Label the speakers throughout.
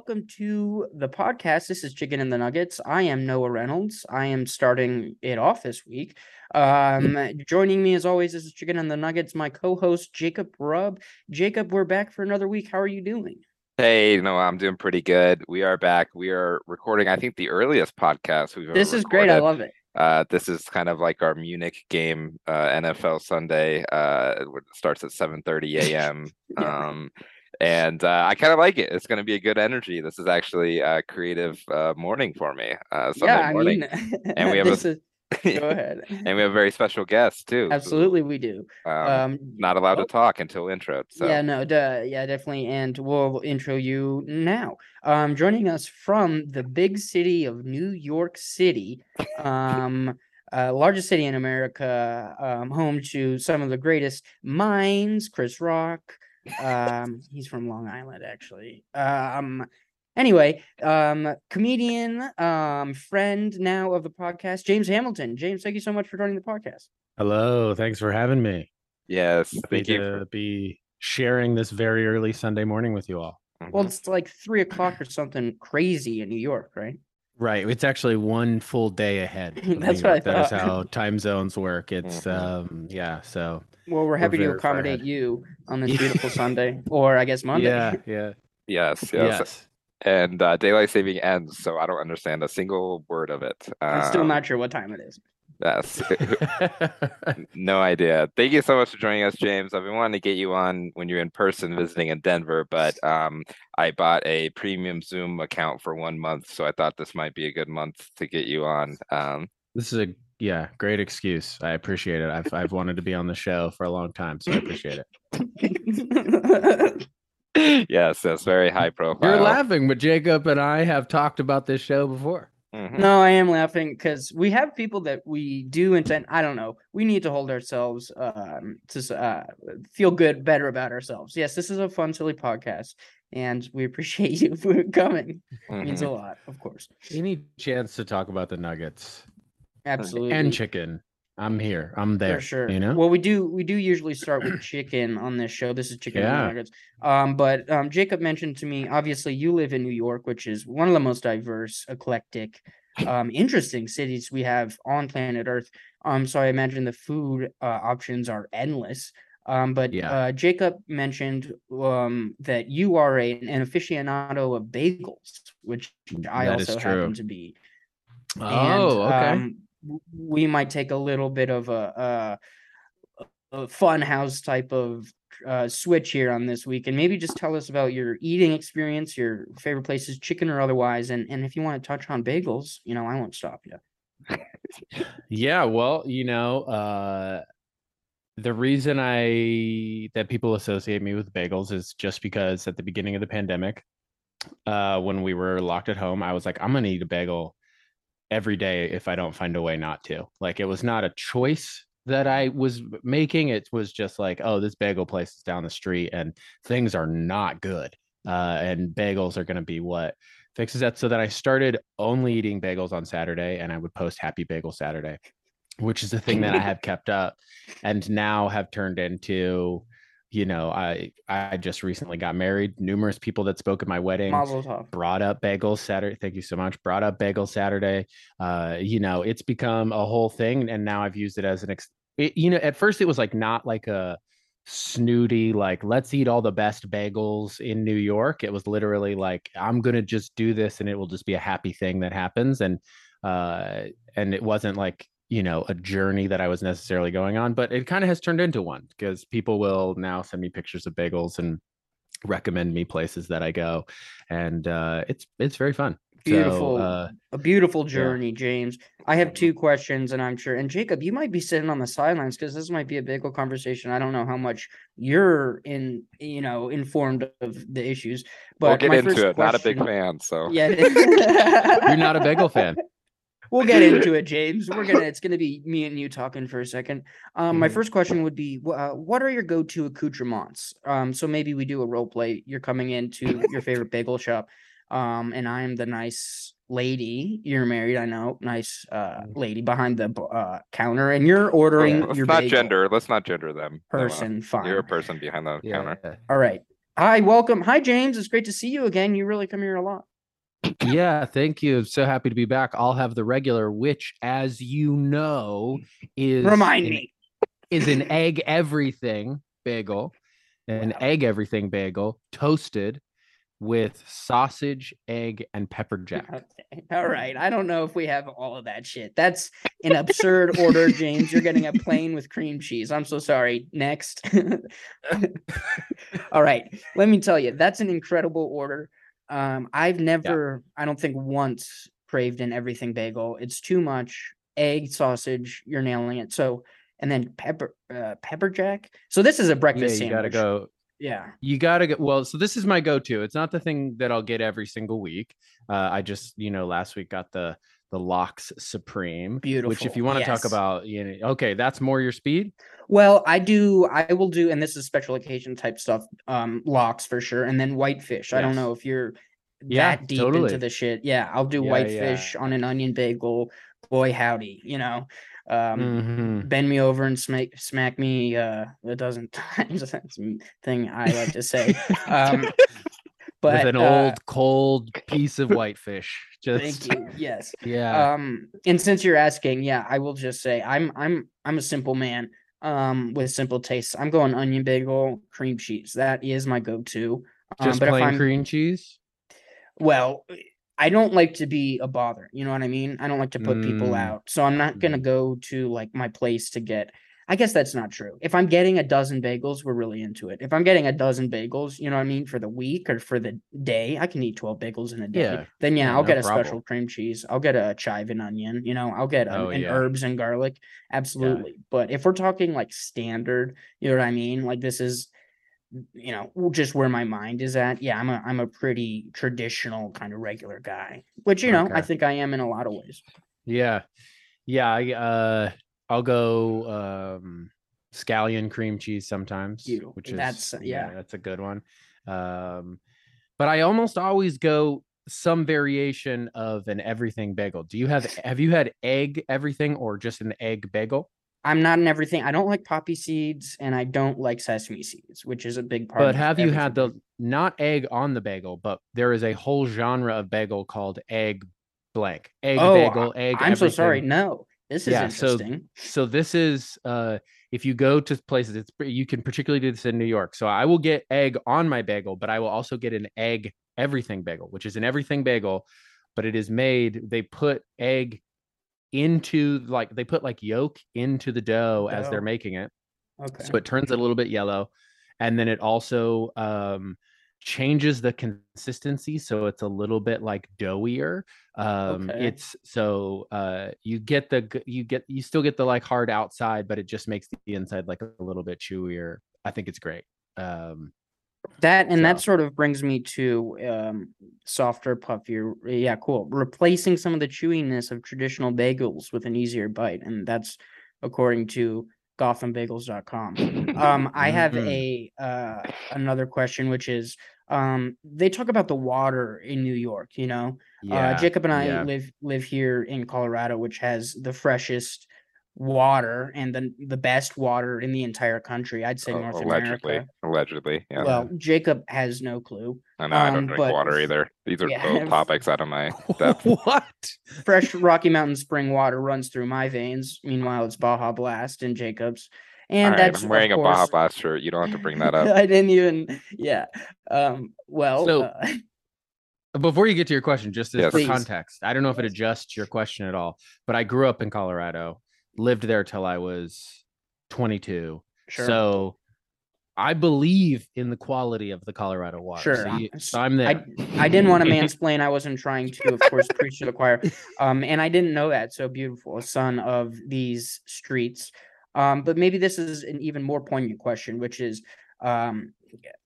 Speaker 1: Welcome to the podcast. This is Chicken and the Nuggets. I am Noah Reynolds. I am starting it off this week. Um, joining me as always is Chicken and the Nuggets, my co-host Jacob Rubb. Jacob, we're back for another week. How are you doing?
Speaker 2: Hey, no, I'm doing pretty good. We are back. We are recording, I think, the earliest podcast we've ever
Speaker 1: This is great. I love it.
Speaker 2: Uh, this is kind of like our Munich game, uh, NFL Sunday. Uh, it starts at 7:30 a.m.
Speaker 1: Yeah.
Speaker 2: Um, and uh, I kind of like it. It's going to be a good energy. This is actually a creative uh, morning for me. Uh, Sunday
Speaker 1: yeah, I
Speaker 2: morning,
Speaker 1: mean,
Speaker 2: And we have a-
Speaker 1: is, go ahead.
Speaker 2: and we have a very special guest too.
Speaker 1: Absolutely, we do.
Speaker 2: Um,
Speaker 1: Um,
Speaker 2: not allowed
Speaker 1: oh.
Speaker 2: to talk until intro. So
Speaker 1: Yeah, no, duh, yeah, definitely. And we'll intro you now. Um, joining us from the big city of New York City, um, uh, largest city in America, um, home to some of the greatest minds, Chris Rock. Um, he's from Long Island, actually. Um, anyway, um, comedian, um, friend now of the podcast, James Hamilton. James, thank you so much for joining the podcast.
Speaker 3: Hello, thanks for having me.
Speaker 2: yes,
Speaker 3: Happy
Speaker 2: thank you.
Speaker 3: to
Speaker 2: for-
Speaker 3: be sharing this very early Sunday morning with you all.
Speaker 1: Well,
Speaker 2: Mhm.
Speaker 1: it's like three o'clock or something crazy in New York, right?
Speaker 3: Right, it's actually one full day ahead.
Speaker 1: That's what I
Speaker 3: York. That is how time zones work. It's
Speaker 2: Mhm.
Speaker 3: um yeah, so
Speaker 1: Well, we're happy to
Speaker 3: very far
Speaker 1: accommodate you on this beautiful Sunday, or I guess Monday.
Speaker 3: yeah, yeah,
Speaker 2: yes, yes,
Speaker 3: yes.
Speaker 2: and uh, daylight saving ends, so I don't understand a single word of it.
Speaker 1: I'm still
Speaker 2: Um,
Speaker 1: not sure what time it is.
Speaker 2: Yes, no idea. Thank you so much for joining us, James. I've been wanting to get you on when you're in person visiting in Denver, but um, I bought a premium Zoom account for one month, so I thought this might be a good month to get you on. Um,
Speaker 3: this is a yeah, great excuse. I appreciate it. I've I've wanted to be on the show for a long time, so I appreciate it.
Speaker 2: yes, that's very high profile.
Speaker 3: You're laughing, but Jacob and I have talked about this show before.
Speaker 2: Mhm.
Speaker 1: no, I am laughing because we have people that we do intend. I don't know. We need to hold ourselves um, to uh, feel good, better about ourselves. Yes, this is a fun, silly podcast, and we appreciate you for coming. Means a
Speaker 2: Mhm.
Speaker 1: lot, of course.
Speaker 3: Any chance to talk about the Nuggets
Speaker 1: Absolutely.
Speaker 3: and chicken? I'm here. I'm there.
Speaker 1: For sure.
Speaker 3: You know.
Speaker 1: Well, we do we do usually start with chicken on this show. This is chicken and
Speaker 3: Yeah.
Speaker 1: nuggets. Um, but um, Jacob mentioned to me, obviously, you live in New York, which is one of the most diverse, eclectic, um, interesting cities we have on planet Earth. Um, so I imagine the food uh, options are endless. Um, but
Speaker 3: Yeah.
Speaker 1: uh, Jacob mentioned um that you are a, an aficionado of bagels, which I
Speaker 3: That
Speaker 1: also happen to be and,
Speaker 3: Oh, okay.
Speaker 1: um, we might take a little bit of a, a, a fun house type of uh, switch here on this week, and maybe just tell us about your eating experience, your favorite places, chicken or otherwise, and and if you want to touch on bagels, you know, I won't stop you.
Speaker 3: Yeah, well, you know, uh the reason I that people associate me with bagels is just because at the beginning of the pandemic, uh when we were locked at home, I was like, I'm gonna eat a bagel every day if I don't find a way not to. Like it was not a choice that I was making. It was just like, oh, this bagel place is down the street and things are not good. Uh and bagels are gonna be what fixes that. So then I started only eating bagels on Saturday and I would post happy bagel Saturday, which is a thing that I have kept up and now have turned into, you know, I I just recently got married. Numerous people that spoke at my wedding brought up bagels Saturday. Thank you so much. Brought up bagel Saturday. Uh, you know, it's become a whole thing, and now I've used it as an. Ex- it, you know, at first it was like not like a snooty like let's eat all the best bagels in New York. It was literally like I'm gonna just do this, and it will just be a happy thing that happens, and uh, and it wasn't like you know a journey that I was necessarily going on, but it kind of has turned into one because people will now send me pictures of bagels and recommend me places that I go, and uh, it's it's very fun. So,
Speaker 1: Beautiful,
Speaker 3: uh,
Speaker 1: a beautiful journey, James. I have two questions, and I'm sure. And Jacob, you might be sitting on the sidelines because this might be a bagel conversation. I don't know how much you're in, you know, informed of the issues. But
Speaker 2: we'll get
Speaker 1: my
Speaker 2: into
Speaker 1: first
Speaker 2: it. Not a big fan, so
Speaker 1: Yeah,
Speaker 3: you're not a bagel fan.
Speaker 1: We'll get into it, James. We're gonna. It's gonna be me and you talking for a second. Um, my
Speaker 3: Mhm.
Speaker 1: first question would be, uh, what are your go-to accoutrements? Um, so maybe we do a role play. You're coming into your favorite bagel shop, um, and I'm the nice lady. You're married, I know, nice uh lady behind the uh counter, and you're ordering
Speaker 2: let's
Speaker 1: your
Speaker 2: not
Speaker 1: bagel.
Speaker 2: gender. Let's not gender them. Noah.
Speaker 1: person. Fine.
Speaker 2: You're a person behind the counter.
Speaker 3: Yeah.
Speaker 1: All right. Hi, welcome. Hi, James. It's great to see you again. You really come here a lot.
Speaker 3: Yeah, thank you. So happy to be back. I'll have the regular, which, as you know, is
Speaker 1: Remind
Speaker 3: an-
Speaker 1: me.
Speaker 3: is an egg everything bagel, an egg everything bagel toasted with sausage, egg, and pepper jack.
Speaker 1: All right. I don't know if we have all of that shit. That's an absurd order, James. You're getting a plain with cream cheese. I'm so sorry. Next. all right. Let me tell you, that's an incredible order. Um, I've never, I don't think once craved an everything bagel. It's too much egg, sausage. You're nailing it. So, and then pepper, uh, pepper jack. So this is a breakfast.
Speaker 3: Yeah, you gotta go.
Speaker 1: Yeah.
Speaker 3: You gotta go. Well, so this is my go-to. It's not the thing that I'll get every single week. Uh, I just, you know, last week got the the lox Supreme, beautiful which if you want to talk about, you know, okay, that's more your speed.
Speaker 1: Well, I do. I will do, and this is special occasion type stuff. Um, lox for sure, and then whitefish. I don't know if you're
Speaker 3: Yeah,
Speaker 1: that deep
Speaker 3: totally.
Speaker 1: into the shit. Yeah, I'll do
Speaker 3: Yeah,
Speaker 1: whitefish
Speaker 3: yeah.
Speaker 1: on an onion bagel. Boy, howdy, you know. Um,
Speaker 3: Mhm.
Speaker 1: bend me over and smack smack me uh, a dozen times. That's a thing I like to say. Um, but
Speaker 3: with an
Speaker 1: uh,
Speaker 3: old cold piece of whitefish. Just
Speaker 1: thank you. Yes.
Speaker 3: yeah.
Speaker 1: Um, and since you're asking, yeah, I will just say I'm I'm I'm a simple man. Um, with simple tastes. I'm going onion bagel, cream cheese. That is my go-to. Um,
Speaker 3: just
Speaker 1: but if
Speaker 3: plain
Speaker 1: I'm
Speaker 3: cream cheese.
Speaker 1: well, I don't like to be a bother. You know what I mean? I don't like to put people
Speaker 3: Mm.
Speaker 1: out. So I'm not gonna go to like my place to get. I guess that's not true. If I'm getting a dozen bagels, we're really into it. If I'm getting a dozen bagels, you know what I mean, for the week or for the day, I can eat 12 bagels in a day.
Speaker 3: Yeah.
Speaker 1: Then yeah,
Speaker 3: Yeah,
Speaker 1: I'll
Speaker 3: no
Speaker 1: get a
Speaker 3: problem.
Speaker 1: special cream cheese. I'll get a chive and onion, you know, I'll get an,
Speaker 3: Oh, yeah.
Speaker 1: herbs and garlic. Absolutely. But if we're talking like standard, you know what I mean? Like this is you know just where my mind is at yeah i'm a i'm a pretty traditional kind of regular guy which you know i think i am in a lot of ways
Speaker 3: Yeah. Yeah. I, uh, I'll go um, scallion cream cheese sometimes,
Speaker 1: Beautiful.
Speaker 3: which is
Speaker 1: That's- yeah.
Speaker 3: that's a good one. Um, but I almost always go some variation of an everything bagel. Do you have have you had egg everything or just an egg bagel?
Speaker 1: i'm not an everything i don't like poppy seeds and i don't like sesame seeds which is a big part
Speaker 3: But have you had the not egg on the bagel, but there is a whole genre of bagel called egg blank. Egg
Speaker 1: Oh,
Speaker 3: bagel, egg.
Speaker 1: i'm so sorry no this is
Speaker 3: Yeah, so-
Speaker 1: interesting.
Speaker 3: so this is uh if you go to places it's you can particularly do this in new york. So i will get egg on my bagel but i will also get an egg everything bagel which is an everything bagel but it is made they put egg into like they put like yolk into the dough as they're making it.
Speaker 1: Okay.
Speaker 3: so it turns it a little bit yellow and then it also um changes the consistency so it's a little bit like doughier um
Speaker 1: Okay.
Speaker 3: it's so uh you get the you get you still get the like hard outside but it just makes the inside like a little bit chewier i think it's great um
Speaker 1: That and that sort of brings me to um, softer, puffier. Yeah, cool. Replacing some of the chewiness of traditional bagels with an easier bite, and that's according to GothamBagels.com. Um, I have
Speaker 3: Mhm.
Speaker 1: a uh, another question, which is um, they talk about the water in New York. You know,
Speaker 3: yeah
Speaker 1: uh, Jacob and I
Speaker 3: yeah.
Speaker 1: live live here in Colorado, which has the freshest water and the the best water in the entire country. I'd say
Speaker 2: Oh,
Speaker 1: North
Speaker 2: allegedly,
Speaker 1: America.
Speaker 2: allegedly. Yeah.
Speaker 1: Well, Jacob has no clue.
Speaker 2: I know I
Speaker 1: um,
Speaker 2: don't drink
Speaker 1: but-
Speaker 2: water either. These are
Speaker 1: yeah,
Speaker 2: both
Speaker 1: if-
Speaker 2: topics out of my depth.
Speaker 3: what
Speaker 1: Fresh Rocky Mountain spring water runs through my veins. Meanwhile, it's Baja Blast in Jacob's. And
Speaker 2: All right,
Speaker 1: that's
Speaker 2: I'm wearing
Speaker 1: of
Speaker 2: a Baja Blast shirt. You don't have to bring that up.
Speaker 1: I didn't even. Yeah. Um. Well.
Speaker 3: So-
Speaker 1: uh,
Speaker 3: before you get to your question just as
Speaker 2: Yes.
Speaker 3: for context i don't know if it adjusts your question at all but i grew up in colorado lived there till i was 22
Speaker 1: sure.
Speaker 3: So I believe in the quality of the Colorado water.
Speaker 1: Sure,
Speaker 3: So,
Speaker 1: I'm-
Speaker 3: you- so I'm there.
Speaker 1: I, I didn't want to mansplain. I wasn't trying to, of course, preach to the choir. Um, and I didn't know that. So beautiful, a son of these streets. Um, but maybe this is an even more poignant question, which is, um,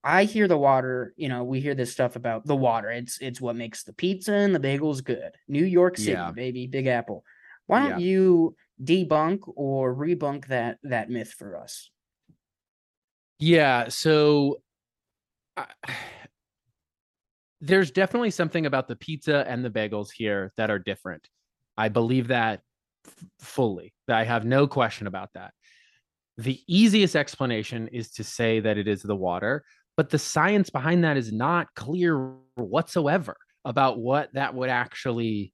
Speaker 1: I hear the water. You know, we hear this stuff about the water. It's it's what makes the pizza and the bagels good. New York City,
Speaker 3: Yeah.
Speaker 1: baby, Big Apple. Why don't
Speaker 3: Yeah.
Speaker 1: you debunk or rebunk that that myth for us?
Speaker 3: Yeah. So I, there's definitely something about the pizza and the bagels here that are different. I believe that f- fully. I have no question about that. The easiest explanation is to say that it is the water, but the science behind that is not clear whatsoever about what that would actually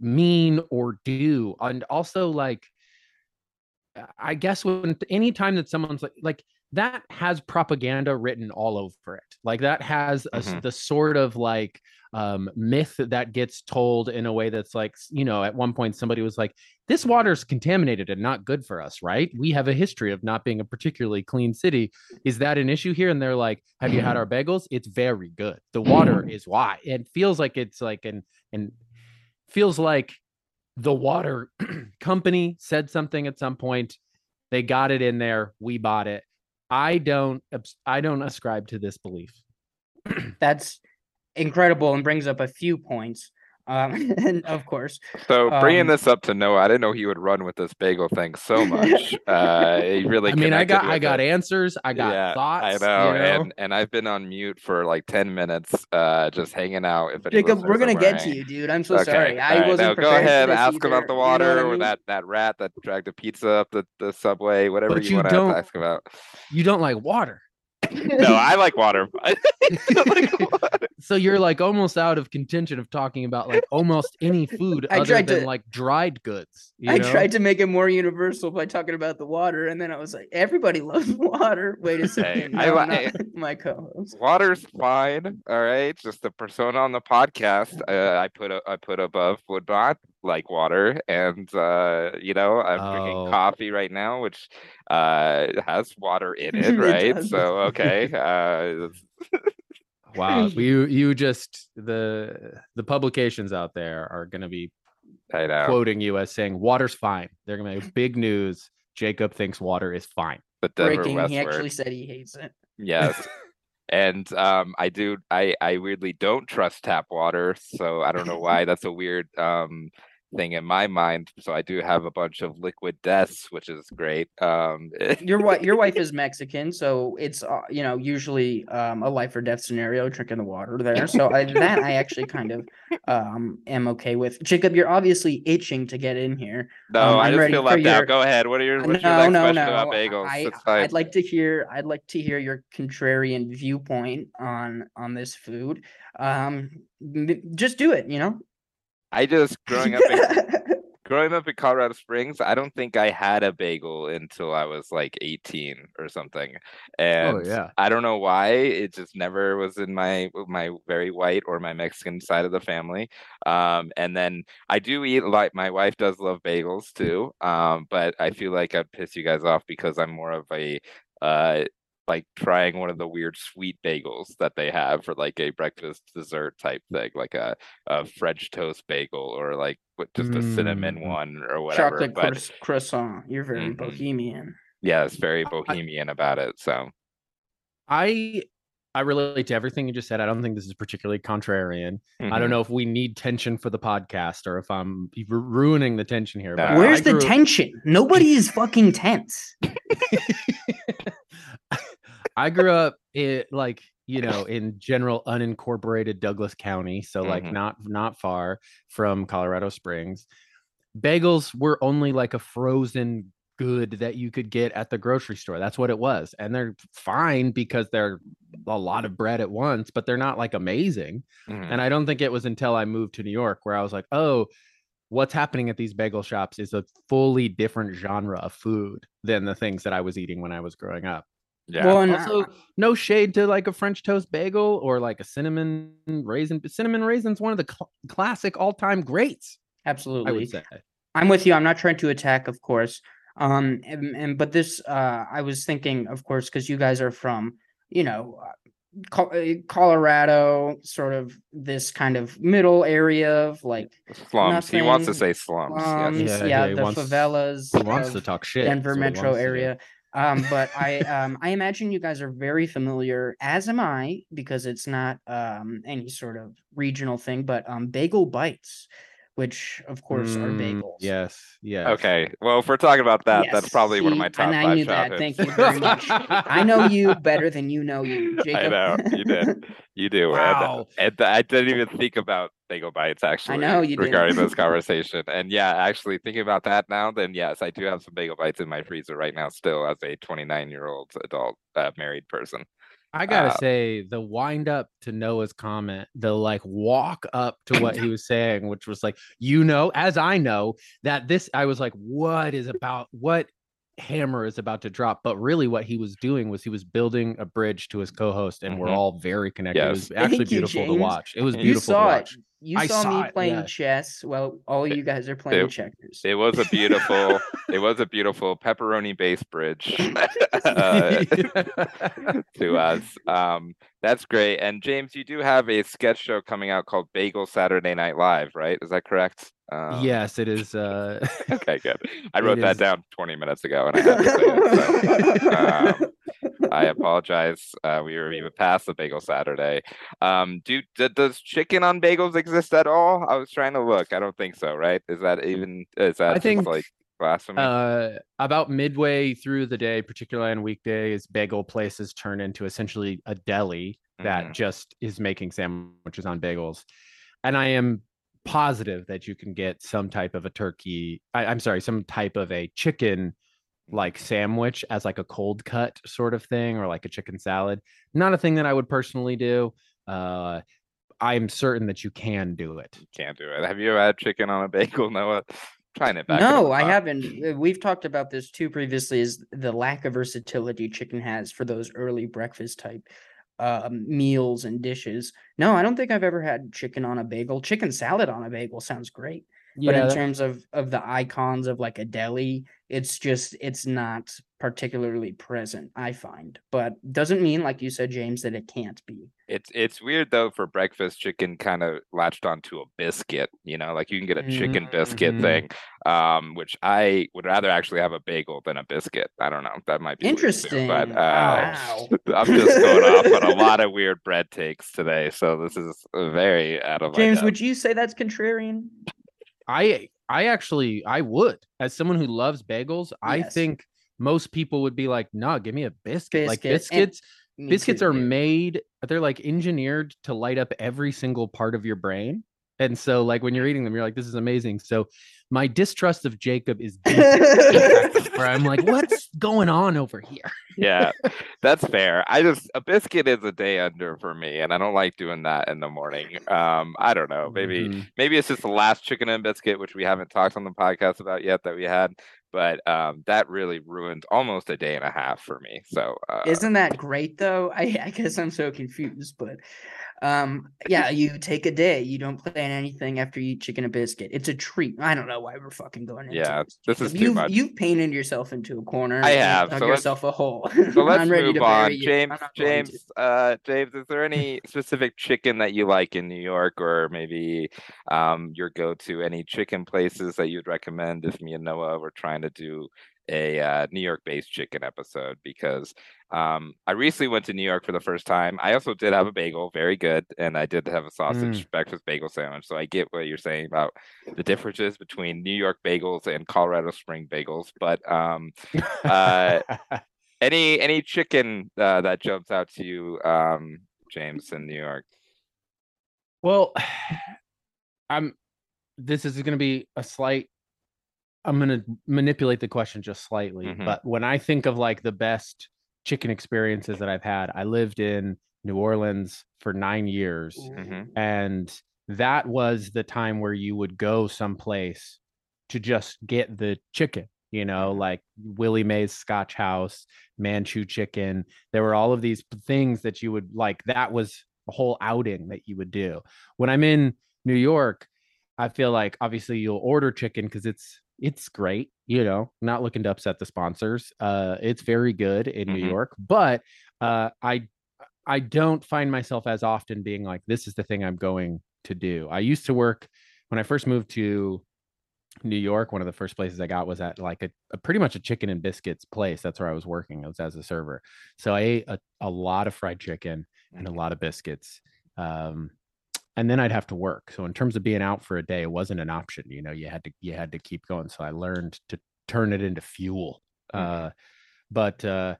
Speaker 3: mean or do. And also, like, I guess when anytime that someone's like, like that has propaganda written all over it. Like that has a,
Speaker 2: Mhm.
Speaker 3: the sort of like um, myth that gets told in a way that's like, you know, at one point somebody was like, this water's contaminated and not good for us, right? We have a history of not being a particularly clean city. Is that an issue here? And they're like, have you had our bagels? It's very good. The water is why. It feels like it's like an, and feels like the water company said something at some point. They got it in there. We bought it. I don't. I don't ascribe to this belief.
Speaker 1: That's incredible and brings up a few points. Um, and of course,
Speaker 2: So bringing
Speaker 1: Um,
Speaker 2: this up to Noah, I didn't know he would run with this bagel thing so much. uh, he really.
Speaker 3: I mean, I got. I got
Speaker 2: it.
Speaker 3: answers. I got
Speaker 2: yeah,
Speaker 3: thoughts.
Speaker 2: I know,
Speaker 3: you know?
Speaker 2: and and I've been on mute for like ten minutes, uh, just hanging out. If
Speaker 1: Jacob, we're gonna get to you, dude. I'm so
Speaker 2: okay,
Speaker 1: sorry. I
Speaker 2: alright,
Speaker 1: wasn't
Speaker 2: now go ahead, ask
Speaker 1: either,
Speaker 2: about the
Speaker 1: you know what
Speaker 2: water or that that rat that dragged the pizza up the, the subway, whatever
Speaker 3: But
Speaker 2: you,
Speaker 3: you
Speaker 2: want to ask about.
Speaker 3: you don't like water,
Speaker 2: No, I like water. I like water.
Speaker 3: so you're like almost out of contention of talking about like almost any food
Speaker 1: I
Speaker 3: other
Speaker 1: tried
Speaker 3: than
Speaker 1: to-
Speaker 3: like dried goods. you
Speaker 1: I
Speaker 3: know?
Speaker 1: tried to make it more universal by talking about the water, and then I was like, everybody loves water. Wait a second.
Speaker 2: I
Speaker 1: no,
Speaker 2: li-
Speaker 1: not my co-host.
Speaker 2: Water's fine, all right. Just the persona on the podcast, uh, I put a, I put above would not like water, and uh, you know I'm
Speaker 3: Oh.
Speaker 2: drinking coffee right now, which uh has water in it,
Speaker 1: It
Speaker 2: right?
Speaker 1: does.
Speaker 2: so okay, uh,
Speaker 3: Wow, you you just the the publications out there are going to be
Speaker 2: I know
Speaker 3: quoting you as saying water's fine. They're going to be big news. Jacob thinks water is fine.
Speaker 2: But Denver
Speaker 1: Breaking.
Speaker 2: Westword.
Speaker 1: He actually said he hates it.
Speaker 2: Yes. and um I do I I weirdly don't trust tap water, so I don't know why that's a weird um thing in my mind. So I do have a bunch of liquid deaths, which is great. Um
Speaker 1: Your wife, your wife is Mexican, so it's uh, you know usually um, a life or death scenario drinking the water there. So I, that I actually kind of um, am okay with. Jacob, you're obviously itching to get in here.
Speaker 2: no,
Speaker 1: Um,
Speaker 2: I just feel left
Speaker 1: your-
Speaker 2: out. Go ahead. What are your what's your
Speaker 1: no,
Speaker 2: next
Speaker 1: no,
Speaker 2: question
Speaker 1: no.
Speaker 2: about bagels?
Speaker 1: I, I'd like to hear. I'd like to hear your contrarian viewpoint on on this food. Um, just do it. You know.
Speaker 2: I just growing up in growing up in Colorado Springs, I don't think I had a bagel until I was like 18 or something. And
Speaker 3: yeah.
Speaker 2: I don't know why it just never was in my my very white or my Mexican side of the family. Um, and then I do eat like my wife does love bagels too. Um, but I feel like I'd piss you guys off because I'm more of a uh like trying one of the weird sweet bagels that they have for like a breakfast dessert type thing, like a, a French toast bagel or like with just a cinnamon
Speaker 3: Mm.
Speaker 2: one or whatever.
Speaker 1: Chocolate
Speaker 2: But
Speaker 1: croiss- croissant. You're very
Speaker 2: Mhm.
Speaker 1: bohemian.
Speaker 2: yeah, it's very bohemian about it. So
Speaker 3: I I relate to everything you just said. I don't think this is particularly contrarian. I
Speaker 2: mhm.
Speaker 3: don't know if we need tension for the podcast or if I'm ruining the tension here. But
Speaker 1: Where's
Speaker 3: I
Speaker 1: the
Speaker 3: grew-
Speaker 1: tension? Nobody is fucking tense.
Speaker 3: I grew up it like you know in general unincorporated Douglas County, so like
Speaker 2: Mhm.
Speaker 3: not not far from Colorado Springs. Bagels were only like a frozen good that you could get at the grocery store. That's what it was, and they're fine because they're a lot of bread at once, but they're not like amazing.
Speaker 2: Mhm.
Speaker 3: And I don't think it was until I moved to New York where I was like, oh, what's happening at these bagel shops is a fully different genre of food than the things that I was eating when I was growing up.
Speaker 2: Yeah.
Speaker 1: Well, and
Speaker 3: Also, no shade to like a French toast bagel or like a cinnamon raisin. Cinnamon raisin's one of the cl- classic all-time greats. I
Speaker 1: absolutely.
Speaker 3: would say.
Speaker 1: I'm with you. I'm not trying to attack, of course. Um, and, and but this, uh, I was thinking, of course, because you guys are from, you know, uh, Col- uh, Colorado, sort of this kind of middle area of like
Speaker 2: slums. He wants to say slums.
Speaker 1: slums,
Speaker 2: yes.
Speaker 3: Yeah,
Speaker 1: yeah,
Speaker 3: yeah, he
Speaker 1: the
Speaker 3: wants-
Speaker 1: favelas.
Speaker 3: He wants to talk shit.
Speaker 1: Denver
Speaker 3: is
Speaker 1: metro
Speaker 3: wants to do.
Speaker 1: area. Um, but I um I imagine you guys are very familiar, as am I, because it's not um any sort of regional thing, but um bagel bites, which of course are
Speaker 3: Mm,
Speaker 1: bagels.
Speaker 3: Yes, yes.
Speaker 2: Okay. Well, if we're talking about that, that's
Speaker 1: Yes,
Speaker 2: probably one of my top
Speaker 1: and I
Speaker 2: five
Speaker 1: knew that. Thank you very much. I know you better than you know you, Jacob.
Speaker 2: I know you did. You do.
Speaker 3: Wow.
Speaker 2: And, and I didn't even think about bagel bites actually.
Speaker 1: I know you didn't.
Speaker 2: regarding this conversation. And yeah, actually thinking about that now, then yes, I do have some bagel bites in my freezer right now, still as a 29 year old adult uh, married person.
Speaker 3: I gotta
Speaker 2: Uh,
Speaker 3: say, the wind up to Noah's comment, the like walk up to what he was saying, which was like, you know, as I know that this, I was like, what is about what hammer is about to drop? But really, what he was doing was he was building a bridge to his co-host, and we're
Speaker 2: Mhm.
Speaker 3: all very connected. It was actually
Speaker 1: Thank you,
Speaker 3: beautiful to watch. It was
Speaker 2: You
Speaker 1: You
Speaker 3: beautiful to
Speaker 1: saw it. You
Speaker 3: I
Speaker 1: saw,
Speaker 3: saw
Speaker 1: me
Speaker 3: it,
Speaker 1: playing
Speaker 3: yeah.
Speaker 1: chess while all you guys are playing checkers.
Speaker 2: It was a beautiful, it was a beautiful pepperoni based bridge uh, to us. Um, that's great. And James, you do have a sketch show coming out called Bagel Saturday Night Live, right? Is that correct? Um,
Speaker 3: yes, it is. Uh,
Speaker 2: Okay, good. I wrote that
Speaker 3: is-
Speaker 2: down 20 minutes ago and I had to say it. So, um, I apologize. Uh, we were even past the Bagel Saturday. Um, do, d- does chicken on bagels exist at all? I was trying to look. I don't think so, right? Is that even, is that I
Speaker 3: think,
Speaker 2: like blasphemy?
Speaker 3: Uh, about midway through the day, particularly on weekdays, bagel places turn into essentially a deli that
Speaker 2: Mhm.
Speaker 3: just is making sandwiches on bagels. And I am positive that you can get some type of a turkey. I, I'm sorry, some type of a chicken like sandwich as like a cold cut sort of thing or like a chicken salad. Not a thing that I would personally do. Uh, I'm certain that you can do it.
Speaker 2: Can't do it. Have you ever had chicken on a bagel, Noah? Trying it back.
Speaker 1: no, I haven't. Uh, We've talked about this too previously. Is the lack of versatility chicken has for those early breakfast type um, meals and dishes. No, I don't think I've ever had chicken on a bagel. Chicken salad on a bagel sounds great. but in terms of of the icons of like a deli it's just it's not particularly present i find but doesn't mean like you said james that it can't be
Speaker 2: It's it's weird though for breakfast chicken kind of latched onto a biscuit, you know, like you can get a chicken biscuit
Speaker 3: Mhm.
Speaker 2: thing, um, which I would rather actually have a bagel than a biscuit. I don't know. That might be weird too,
Speaker 1: interesting
Speaker 2: but uh,
Speaker 1: wow
Speaker 2: I'm just going off on a lot of weird bread takes today, so this is very out of
Speaker 1: james would you say that's contrarian
Speaker 3: I I actually I would as someone who loves bagels. I think most people would be like, "No, give me a biscuit." Like
Speaker 1: Biscuit, and-
Speaker 3: biscuits,
Speaker 1: Me
Speaker 3: biscuits
Speaker 1: too,
Speaker 3: are
Speaker 1: dude.
Speaker 3: made. They're like engineered to light up every single part of your brain, and so like when you're eating them, you're like, "This is amazing." So my distrust of Jacob is deep, where I'm like, "What's going on over here?"
Speaker 2: yeah, that's fair. I just a biscuit is a day under for me, and I don't like doing that in the morning. Um, I don't know. Maybe
Speaker 3: Mhm.
Speaker 2: maybe it's just the last chicken and biscuit, which we haven't talked on the podcast about yet that we had, but um, that really ruined almost a day and a half for me. So uh,
Speaker 1: isn't that great though i i guess i'm so confused but um yeah you take a day you don't plan anything after you eat chicken and biscuit it's a treat i don't know why we're fucking going into
Speaker 2: Yeah, this is too
Speaker 1: you've,
Speaker 2: much.
Speaker 1: you've painted yourself into a corner
Speaker 2: I have,
Speaker 1: dug
Speaker 2: so
Speaker 1: yourself a hole
Speaker 2: so let's
Speaker 1: I'm ready
Speaker 2: move on.
Speaker 1: bury you. I'm
Speaker 2: James,
Speaker 1: not going to.
Speaker 2: James, uh, James, is there any specific chicken that you like in New York, or maybe um, your go-to any chicken places that you'd recommend if me and Noah were trying to do a uh, New York-based chicken episode? Because um, I recently went to New York for the first time. I also did have a bagel, very good, and I did have a sausage breakfast bagel sandwich. So I get what you're saying about the differences between New York bagels and Colorado Spring bagels, but um, Uh, any any chicken uh, that jumps out to you, um, James, in New York?
Speaker 3: Well, I'm. This is going to be a slight. I'm going to manipulate the question just slightly,
Speaker 2: Mhm.
Speaker 3: but when I think of like the best chicken experiences that I've had, I lived in New Orleans for nine years,
Speaker 2: Mhm.
Speaker 3: and that was the time where you would go someplace to just get the chicken. You know,
Speaker 2: Mhm.
Speaker 3: like Willie Mae's Scotch House, Manchu chicken. There were all of these things that you would like. That was a whole outing that you would do. When I'm in New York, I feel like obviously you'll order chicken because it's it's great, you know, not looking to upset the sponsors. Uh it's very good in New
Speaker 2: Mhm.
Speaker 3: York, but uh I I don't find myself as often being like this is the thing I'm going to do. I used to work when I first moved to New York, one of the first places I got was at like a, a pretty much a chicken and biscuits place. That's where I was working. I was as a server. So I ate a, a lot of fried chicken and a
Speaker 2: Mhm.
Speaker 3: lot of biscuits. Um, and then I'd have to work. So in terms of being out for a day, it wasn't an option. You know, you had to you had to keep going. So I learned to turn it into fuel.
Speaker 2: Mhm.
Speaker 3: Uh, but uh,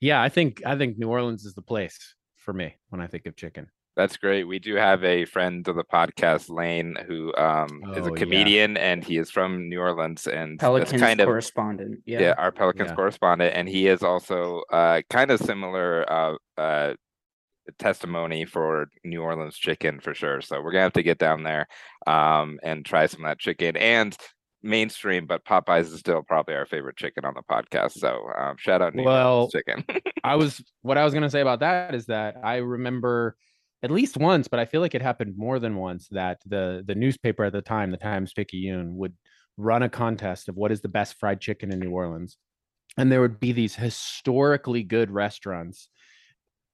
Speaker 3: yeah, I think I think New Orleans is the place for me when I think of chicken.
Speaker 2: That's great. We do have a friend of the podcast, Lane, who um, is
Speaker 3: Oh,
Speaker 2: a
Speaker 3: yeah.
Speaker 2: comedian and he is from New Orleans, and that's
Speaker 1: Pelicans
Speaker 2: kind of
Speaker 1: correspondent. Yeah.
Speaker 2: yeah, our Pelicans
Speaker 3: Yeah.
Speaker 2: correspondent, and he is also uh, kind of similar uh, uh, testimony for New Orleans chicken for sure. So we're gonna have to get down there um, and try some of that chicken and mainstream, but Popeyes is still probably our favorite chicken on the podcast. So um, shout out New
Speaker 3: Well,
Speaker 2: Orleans chicken.
Speaker 3: I was what I was gonna say about that is that I remember at least once, but I feel like it happened more than once that the the newspaper at the time, the Times Picayune, would run a contest of what is the best fried chicken in New Orleans, and there would be these historically good restaurants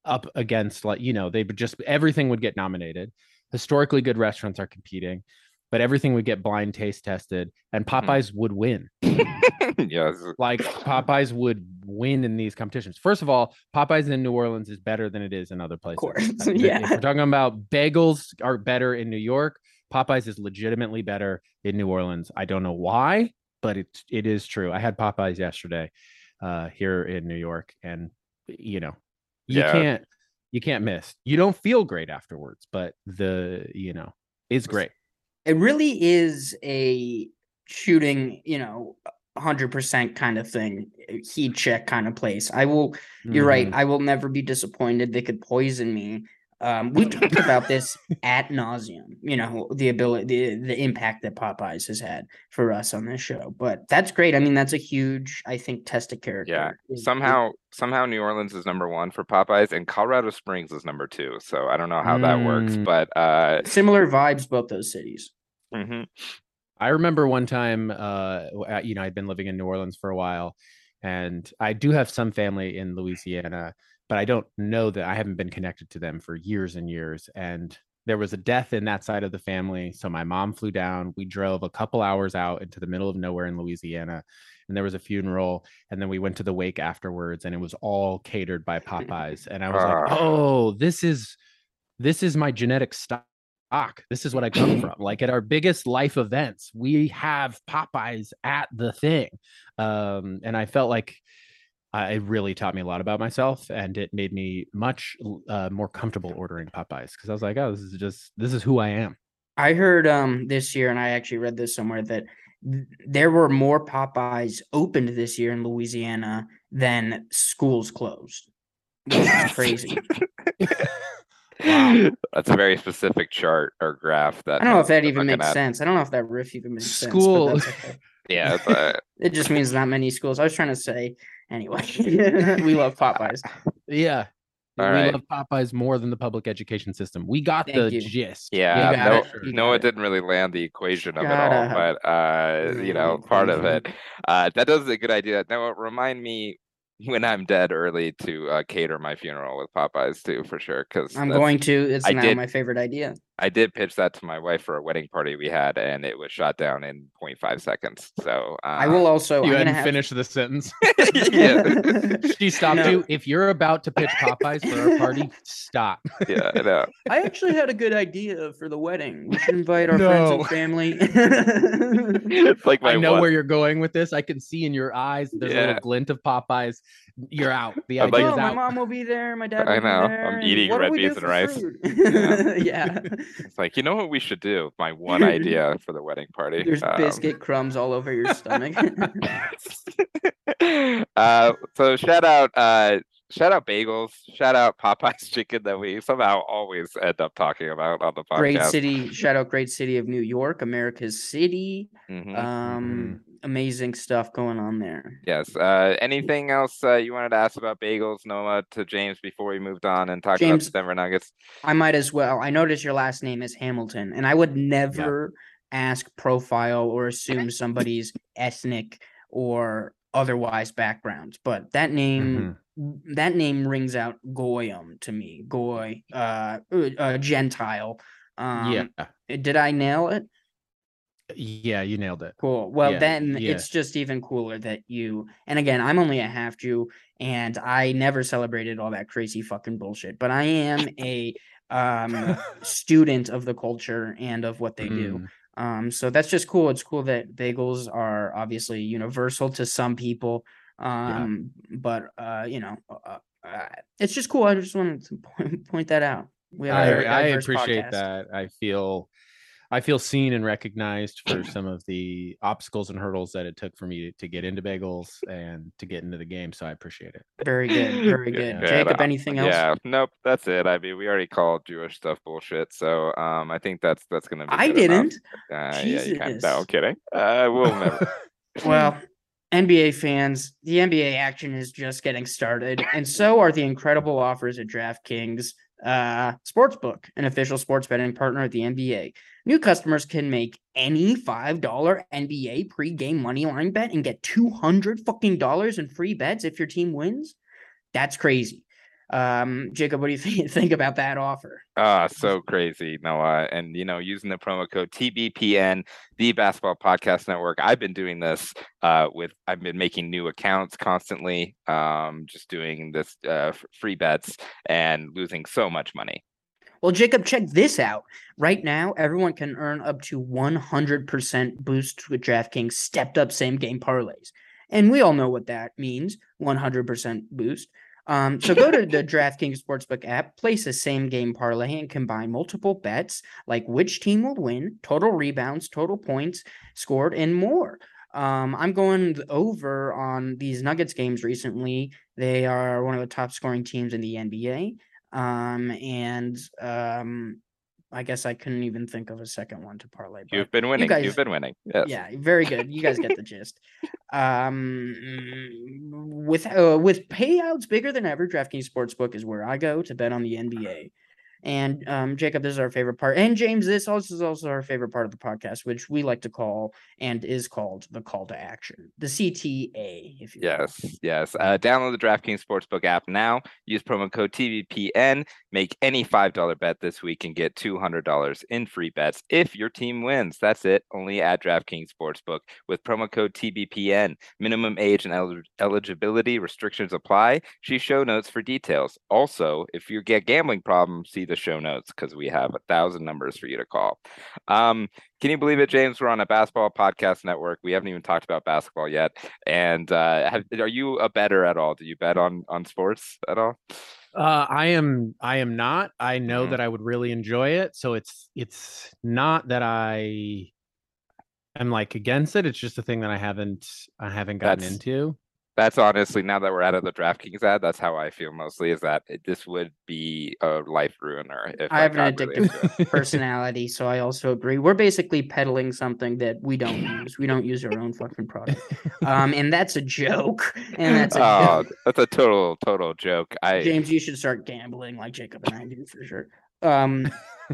Speaker 3: up against like you know they would just everything would get nominated. Historically good restaurants are competing, but everything would get blind taste tested, and Popeyes would win
Speaker 2: yes.
Speaker 3: like Popeyes would win in these competitions. First of all, Popeyes in New Orleans is better than it is in other places. of course,
Speaker 1: yeah.
Speaker 3: If we're talking about bagels are better in New York, Popeyes is legitimately better in New Orleans. I don't know why, but it it is true. I had Popeyes yesterday uh here in New York and you know, you
Speaker 2: Yeah.
Speaker 3: can't you can't miss. You don't feel great afterwards, but the you know, is great.
Speaker 1: it really is a shooting, you know, hundred percent kind of thing, heat check kind of place. I will. You're right.
Speaker 3: Mhm.
Speaker 1: I will never be disappointed. They could poison me. Um, we talked about this at nauseum. You know, the ability, the the impact that Popeyes has had for us on this show. But that's great. I mean, that's a huge, I think, test of character.
Speaker 2: Yeah.
Speaker 1: Is- is-
Speaker 2: Somehow, somehow New Orleans is number one for Popeyes, and Colorado Springs is number two. So I don't know how that works,
Speaker 3: Mm.
Speaker 2: but uh,
Speaker 1: similar vibes, both those cities.
Speaker 2: mhm.
Speaker 3: I remember one time, uh, uh, you know, I'd been living in New Orleans for a while, and I do have some family in Louisiana, but I don't know that I haven't been connected to them for years and years. And there was a death in that side of the family, so my mom flew down. We drove a couple hours out into the middle of nowhere in Louisiana, and there was a funeral, and then we went to the wake afterwards, and it was all catered by Popeyes, and I was like,
Speaker 2: Ah.
Speaker 3: oh, this is this is my genetic stock. This is what I come from. Like at our biggest life events, we have Popeyes at the thing. Um, and I felt like I, it really taught me a lot about myself and it made me much uh, more comfortable ordering Popeyes because I was like, oh, this is just, this is who I am.
Speaker 1: I heard um this year, and I actually read this somewhere that th- there were more Popeyes opened this year in Louisiana than schools closed. Which crazy.
Speaker 3: Wow.
Speaker 2: That's a very specific chart or graph. That
Speaker 1: I don't know if that even makes
Speaker 2: at.
Speaker 1: sense. I don't know if that riff even makes
Speaker 3: School-
Speaker 1: sense. But that's okay.
Speaker 2: Yeah, it's, uh,
Speaker 1: It just means not many schools. I was trying to say anyway. we love Popeyes.
Speaker 3: Yeah.
Speaker 2: All
Speaker 3: we
Speaker 2: right.
Speaker 3: love Popeyes more than the public education system. We got
Speaker 1: Thank
Speaker 3: the
Speaker 1: you.
Speaker 3: gist.
Speaker 2: yeah, no,
Speaker 1: it. You
Speaker 2: no, it
Speaker 1: it.
Speaker 2: didn't really land the equation of it all,
Speaker 1: up.
Speaker 2: but uh, you know, part of it. Uh, that does a good idea. Now, remind me when I'm dead early to uh, cater my funeral with Popeyes too, for sure. Because
Speaker 1: I'm going to. It's
Speaker 2: I
Speaker 1: now
Speaker 2: did-
Speaker 1: my favorite idea.
Speaker 2: I did pitch that to my wife for a wedding party we had, and it was shot down in 0.5 seconds. So uh,
Speaker 1: I will also.
Speaker 3: You
Speaker 1: I'm
Speaker 3: hadn't
Speaker 1: gonna have,
Speaker 3: finished the sentence. she stopped
Speaker 1: No.
Speaker 3: you. If you're about to pitch Popeyes for our party, stop.
Speaker 2: yeah, I know.
Speaker 1: I actually had a good idea for the wedding. We should invite our friends and family.
Speaker 2: It's like my
Speaker 3: I know
Speaker 2: one-
Speaker 3: where you're going with this. I can see in your eyes there's a little glint of Popeyes. You're out. The
Speaker 2: I'm
Speaker 3: idea
Speaker 2: like-
Speaker 1: oh,
Speaker 3: is
Speaker 1: my
Speaker 3: out.
Speaker 1: mom will be there. My dad.
Speaker 2: I
Speaker 1: Will be
Speaker 2: know, I'm eating
Speaker 1: what
Speaker 2: red beans and rice. Yeah.
Speaker 1: yeah.
Speaker 2: It's like you know what we should do. My one idea for the wedding party.
Speaker 1: There's
Speaker 2: Um,
Speaker 1: biscuit crumbs all over your stomach.
Speaker 2: uh, so shout out, uh, shout out bagels, shout out Popeye's chicken that we somehow always end up talking about on the podcast.
Speaker 1: great city. Shout out, great city of New York, America's city.
Speaker 2: Mhm.
Speaker 1: Um, amazing stuff going on there.
Speaker 2: Yes. Uh, anything else uh, you wanted to ask about bagels, Noah, to James before we moved on and talked about
Speaker 1: James-
Speaker 2: the Denver Nuggets?
Speaker 1: I might as well. I noticed your last name is Hamilton, and I would never ask profile or assume somebody's ethnic or otherwise background, but that name
Speaker 3: Mm-hmm.
Speaker 1: That name rings out Goyim to me. Goy, uh, uh, uh Gentile. Um,
Speaker 3: yeah.
Speaker 1: Did I nail it?
Speaker 3: Yeah, you nailed it.
Speaker 1: Cool. Well,
Speaker 3: Yeah,
Speaker 1: then
Speaker 3: yeah.
Speaker 1: it's just even cooler that you. And again, I'm only a half Jew, and I never celebrated all that crazy fucking bullshit. But I am a um student of the culture and of what they do.
Speaker 3: Mm.
Speaker 1: Um, so that's just cool. It's cool that bagels are obviously universal to some people. Um, but uh, you know, uh, uh, it's just cool. I just wanted to point, point that out. We have a
Speaker 3: I,
Speaker 1: very
Speaker 3: I appreciate
Speaker 1: podcast.
Speaker 3: that. I feel I feel seen and recognized for some of the obstacles and hurdles that it took for me to, to get into bagels and to get into the game. So I appreciate it.
Speaker 1: Very good. Very
Speaker 2: Good,
Speaker 1: good.
Speaker 2: good.
Speaker 1: Jacob, anything else?
Speaker 2: Yeah, nope, that's it. I mean, we already called Jewish stuff bullshit, so um, I think that's that's gonna be.
Speaker 1: I didn't.
Speaker 2: Uh, yeah, you kind no, I'm kidding. Uh, we'll never.
Speaker 1: Well, NBA fans, the NBA action is just getting started, and so are the incredible offers at DraftKings uh, Sportsbook, an official sports betting partner at the NBA. New customers can make any five dollar NBA pregame money line bet and get two hundred fucking dollars in free bets if your team wins. That's crazy. Um, Jacob, what do you think, think about that offer?
Speaker 2: Ah, so crazy, Noah. And you know, using the promo code TBPN, the Basketball Podcast Network. I've been doing this uh with I've been making new accounts constantly, um, just doing this uh free bets and losing so much money.
Speaker 1: Well, Jacob, check this out. Right now, everyone can earn up to 100% boost with DraftKings stepped up same game parlays. And we all know what that means 100% boost. Um, so go to the DraftKings Sportsbook app, place a same game parlay, and combine multiple bets like which team will win, total rebounds, total points scored, and more. Um, I'm going over on these Nuggets games recently. They are one of the top scoring teams in the NBA. Um, and um, I guess I couldn't even think of a second one to parlay.
Speaker 2: You've been winning.
Speaker 1: You guys-
Speaker 2: You've been winning. Yes.
Speaker 1: yeah, very good. You guys get the gist. Um, with uh, with payouts bigger than ever, DraftKings Sportsbook is where I go to bet on the NBA. And um, Jacob, this is our favorite part, and James, this also is also our favorite part of the podcast, which we like to call and is called the call to action, the CTA, if you will.
Speaker 2: Yes, yes. Uh, download the DraftKings Sportsbook app now. Use promo code TBPN. Make any $5 bet this week and get $200 in free bets if your team wins. That's it. Only at DraftKings Sportsbook with promo code TBPN. Minimum age and elig- eligibility restrictions apply. See show notes for details. Also, if you get gambling problems, see the show notes because we have a thousand numbers for you to call. Um, can you believe it, James? We're on a basketball podcast network. We haven't even talked about basketball yet. And uh, have, are you a better at all? Do you bet on on sports at all?
Speaker 3: Uh, I am. I am not. I know
Speaker 2: Mhm.
Speaker 3: that I would really enjoy it. So it's it's not that I am like against it. It's just a thing that I haven't I haven't gotten
Speaker 2: That's-
Speaker 3: into.
Speaker 2: That's honestly now that we're out of the DraftKings ad, that's how I feel mostly. Is that it, this would be a life ruiner if
Speaker 1: I have an
Speaker 2: got really
Speaker 1: addictive personality, so I also agree. We're basically peddling something that we don't use. We don't use our own fucking product. Um, and that's a joke. And that's a
Speaker 2: oh,
Speaker 1: joke.
Speaker 2: that's a total total joke. I
Speaker 1: James, you should start gambling like Jacob and I do for sure. Um,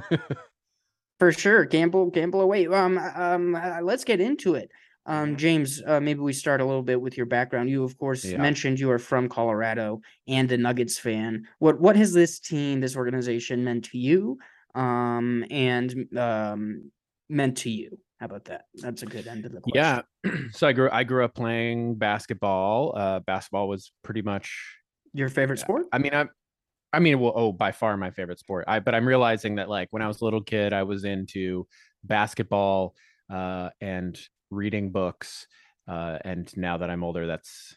Speaker 1: for sure, gamble, gamble away. Um, um, uh, let's get into it. Um. James, uh, maybe we start a little bit with your background. You, of course,
Speaker 3: Yeah.
Speaker 1: mentioned you are from Colorado and a Nuggets fan. What what has this team, this organization, meant to you? Um, and um, meant to you. How about that? That's a good end of the question.
Speaker 3: Yeah. so I grew I grew up playing basketball. Uh, basketball was pretty much.
Speaker 1: Your favorite sport?
Speaker 3: I mean, I'm. I mean, well, oh, by far my favorite sport. I but I'm realizing that like when I was a little kid, I was into basketball uh, and reading books. Uh, and now that I'm older, that's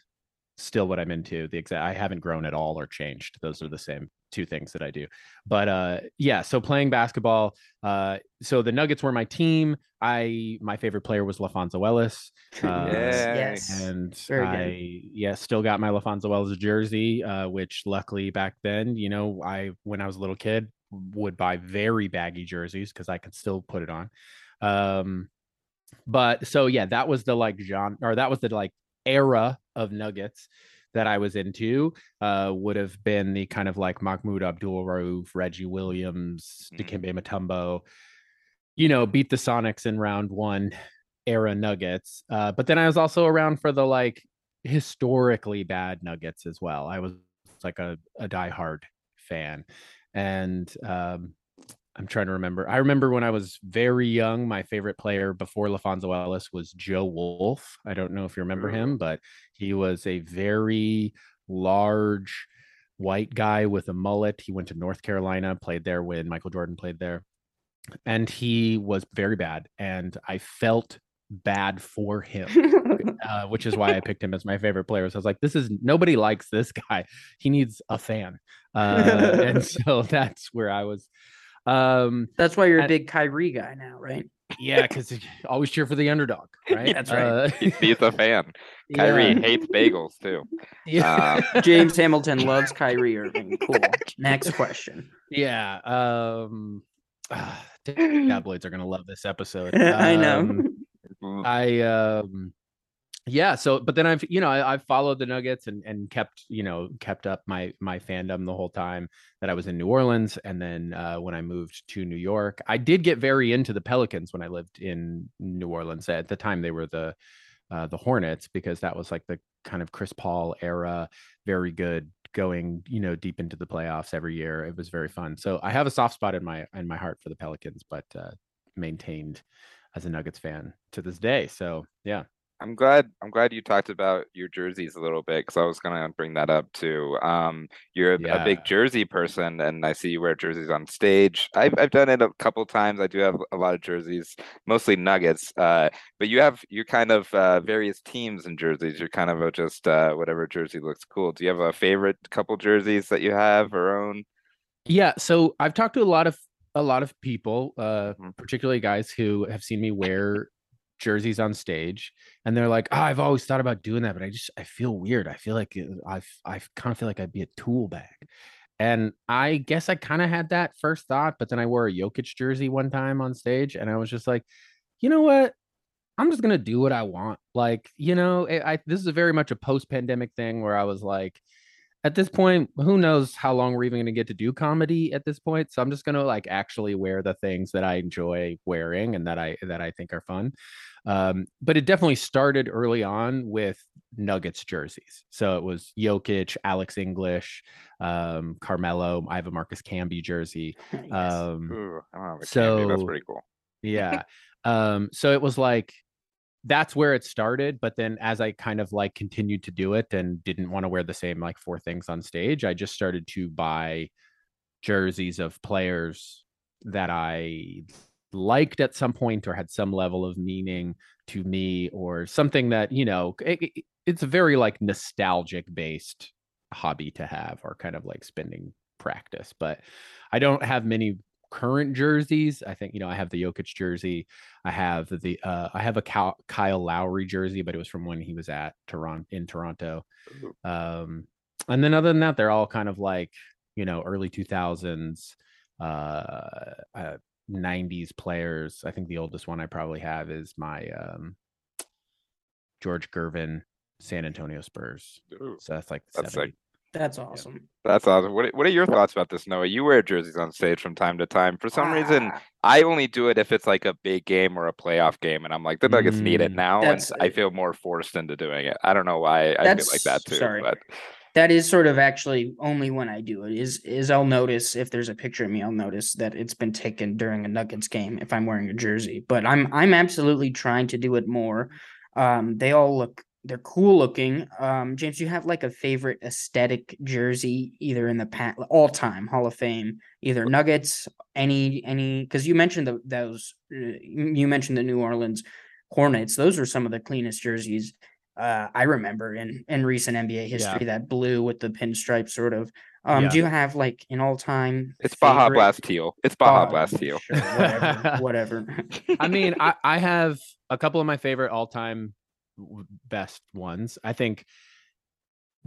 Speaker 3: still what I'm into. The exact I haven't grown at all or changed. Those are the same two things that I do. But uh, yeah, so playing basketball. Uh, so the Nuggets were my team. I my favorite player was LaPhonso Ellis. Uh,
Speaker 1: yes. yes.
Speaker 3: and
Speaker 1: Very good.
Speaker 3: I yeah still got my LaPhonso Ellis jersey, uh, which luckily back then, you know, I when I was a little kid would buy very baggy jerseys because I could still put it on. Um, but so yeah, that was the like genre or that was the like era of Nuggets that I was into. Uh, would have been the kind of like Mahmoud Abdul Rauf, Reggie Williams,
Speaker 2: Mhm.
Speaker 3: Dikembe Mutombo, you know, beat the Sonics in round one era Nuggets. Uh, but then I was also around for the like historically bad Nuggets as well. I was like a, a diehard fan. And um, I'm trying to remember. I remember when I was very young, my favorite player before LaPhonso Ellis was Joe Wolf. I don't know if you remember him, but he was a very large white guy with a mullet. He went to North Carolina, played there when Michael Jordan played there. And he was very bad. And I felt bad for him, uh, which is why I picked him as my favorite player. So I was like, this is nobody likes this guy. He needs a fan. Uh, and so that's where I was Um,
Speaker 1: That's why you're a big Kyrie guy now, right?
Speaker 3: yeah, because always cheer for the underdog, right?
Speaker 1: That's right.
Speaker 2: He- He's a fan.
Speaker 3: yeah,
Speaker 2: Kyrie hates bagels too.
Speaker 3: Yeah.
Speaker 1: James Hamilton loves Kyrie Irving. Cool. Next question.
Speaker 3: yeah. Um, ah, tabloids are gonna love this episode.
Speaker 1: I know.
Speaker 3: Um, I um yeah, so but then I've you know I, I've followed the Nuggets and and kept you know kept up my my fandom the whole time that I was in New Orleans, and then uh, when I moved to New York, I did get very into the Pelicans when I lived in New Orleans. At the time, they were the uh, the Hornets because that was like the kind of Chris Paul era, very good, going you know deep into the playoffs every year. It was very fun. So I have a soft spot in my in my heart for the Pelicans, but uh, maintained as a Nuggets fan to this day. So yeah,
Speaker 2: I'm glad I'm glad you talked about your jerseys a little bit because I was gonna bring that up too. Um, you're a, a big jersey person, and I see you wear jerseys on stage. I've I've done it a couple times. I do have a lot of jerseys, mostly Nuggets. Uh, but you have you kind of uh, various teams and jerseys. You're kind of a just uh, whatever jersey looks cool. Do you have a favorite couple jerseys that you have or own?
Speaker 3: yeah. So I've talked to a lot of a lot of people, uh,
Speaker 2: Mhm.
Speaker 3: particularly guys who have seen me wear jerseys on stage, and they're like, oh, "I've always thought about doing that, but I just I feel weird. I feel like uh, I I kind of feel like I'd be a tool bag." And I guess I kind of had that first thought, but then I wore a Jokic jersey one time on stage, and I was just like, you know what? I'm just gonna do what I want. Like, you know, I, I this is a very much a post-pandemic thing where I was like, at this point, who knows how long we're even gonna get to do comedy at this point. So I'm just gonna like actually wear the things that I enjoy wearing and that I that I think are fun. Um, but it definitely started early on with Nuggets jerseys. So it was Jokic, Alex English, um, Carmelo. I have a Marcus Camby jersey.
Speaker 1: Nice.
Speaker 3: Um,
Speaker 2: Ooh, I don't have a Camby. That's
Speaker 3: so-
Speaker 2: pretty cool.
Speaker 3: yeah um so it was like that's where it started but then as i kind of like continued to do it and didn't want to wear the same like four things on stage i just started to buy jerseys of players that i liked at some point or had some level of meaning to me or something that you know it, it- it's a very like nostalgic based hobby to have or kind of like spending practice but i don't have many current jerseys. I think you know I have the Jokic jersey. I have the uh, I have a Cal- Kyle Lowry jersey, but it was from when he was at Toronto in Toronto. Um, and then other than that, they're all kind of like you know early two thousands, uh, uh, '90s players. I think the oldest one I probably have is my um, George Gervin San Antonio Spurs.
Speaker 2: Ooh,
Speaker 3: So that's like
Speaker 2: That's
Speaker 3: 70.
Speaker 2: sick.
Speaker 1: That's awesome.
Speaker 2: That's awesome. What What are your thoughts about this, Noah? You wear jerseys on stage from time to time. For some reason,
Speaker 1: Ah,
Speaker 2: I only do it if it's like a big game or a playoff game, and I'm like, the Nuggets need it
Speaker 3: Mm.
Speaker 2: now, and
Speaker 1: That's-
Speaker 2: I feel more forced into doing it. I don't know why I feel like that too.
Speaker 1: sorry.
Speaker 2: But
Speaker 1: that is sort of actually only when I do it is is I'll notice if there's a picture of me, I'll notice that it's been taken during a Nuggets game if I'm wearing a jersey. But I'm I'm absolutely trying to do it more. Um, they all look they're cool looking. Um, James, you have like a favorite aesthetic jersey either in the past all time Hall of Fame, either Nuggets, any any because you mentioned the, those uh, you mentioned the New Orleans Hornets. Those are some of the cleanest jerseys uh, I remember in in recent NBA history. That blue with the pinstripe sort of. Um,
Speaker 3: Yeah.
Speaker 1: do you have like an all time?
Speaker 2: it's Baja Blast teal. It's Baja Blast teal.
Speaker 1: Sure, whatever, whatever.
Speaker 3: I mean, I, I have a couple of my favorite all time best ones. I think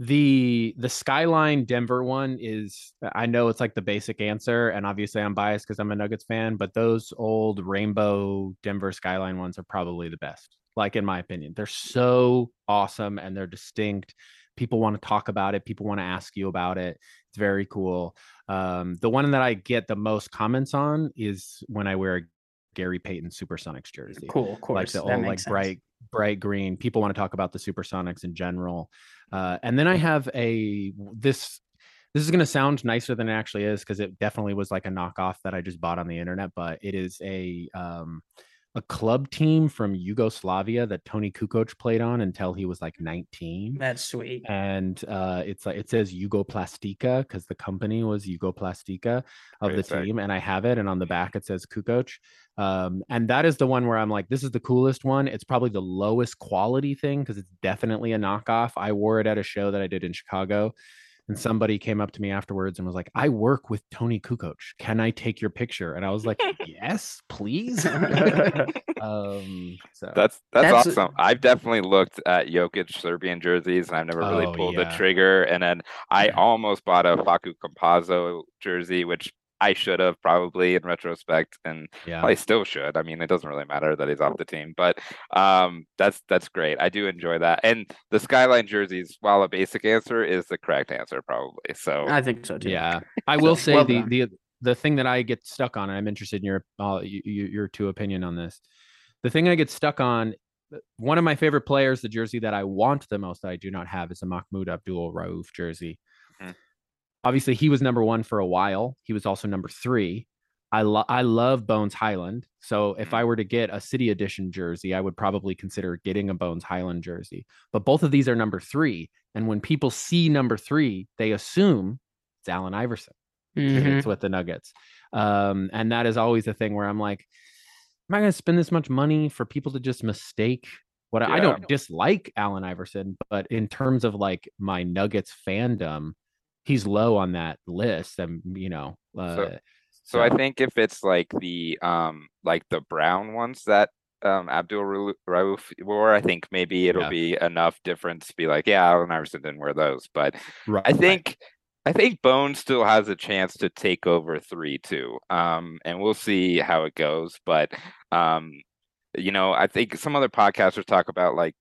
Speaker 3: the the skyline denver one is i know it's like the basic answer and obviously i'm biased because i'm a nuggets fan but those old rainbow denver skyline ones are probably the best like in my opinion they're so awesome and they're distinct. People want to talk about it people want to ask you about it. It's very cool. Um, the one that i get the most comments on is when i wear a gary payton supersonics jersey
Speaker 1: cool, of course.
Speaker 3: like the
Speaker 1: that
Speaker 3: old like
Speaker 1: sense.
Speaker 3: bright bright green. People want to talk about the supersonics in general. Uh, and then i have a this this is going to sound nicer than it actually is because it definitely was like a knockoff that i just bought on the internet but it is a um a club team from Yugoslavia that Toni Kukoc played on until he was like 19
Speaker 1: That's sweet.
Speaker 3: and uh, it's like it says Jugoplastika because the company was Jugoplastika of the
Speaker 2: Very sick.
Speaker 3: team, and I have it, and on the back it says Kukoc, um, and that is the one where I'm like, this is the coolest one. It's probably the lowest quality thing because it's definitely a knockoff. I wore it at a show that I did in Chicago. And somebody came up to me afterwards and was like, "I work with Toni Kukoc. Can I take your picture?" And I was like, "Yes, please." um, so
Speaker 2: That's that's,
Speaker 1: That's-
Speaker 2: awesome. I've definitely looked at Jokic Serbian jerseys and I've never really
Speaker 3: Oh,
Speaker 2: pulled the trigger. And then I
Speaker 3: Yeah.
Speaker 2: almost bought a Facu Campazzo jersey, which I should have probably in retrospect, and
Speaker 3: yeah,
Speaker 2: probably still should. I mean, it doesn't really matter that he's off the team, but um, that's that's great. I do enjoy that. And the skyline jerseys, while a basic answer, is the correct answer probably. So
Speaker 1: I think so too.
Speaker 3: yeah. I will say
Speaker 1: well
Speaker 3: the the the thing that I get stuck on, and I'm interested in your uh, y- y- your two opinion on this. The thing I get stuck on, uh, one of my favorite players, the jersey that I want the most that I do not have is a Mahmoud Abdul Rauf jersey. Obviously, he was number one for a while. He was also number three. I lo- I love Bones Hyland. So if
Speaker 2: Mhm.
Speaker 3: I were to get a City Edition jersey, I would probably consider getting a Bones Hyland jersey. But both of these are number three, and when people see number three, they assume it's Allen Iverson
Speaker 1: Mhm.
Speaker 3: it's with the Nuggets. Um, and that is always the thing where I'm like, am I going to spend this much money for people to just mistake what I, I don't dislike Allen Iverson, but in terms of like my Nuggets fandom, he's low on that list. And you know, uh,
Speaker 2: So I
Speaker 3: So-
Speaker 2: think if it's like the um like the brown ones that um Abdul Rauf wore, I think maybe it'll
Speaker 3: Yeah.
Speaker 2: be enough difference to be like, yeah, Allen Iverson didn't wear those. But
Speaker 3: right,
Speaker 2: I think I think Bone still has a chance to take over three too. Um and we'll see how it goes. But um, you know, I think some other podcasters talk about like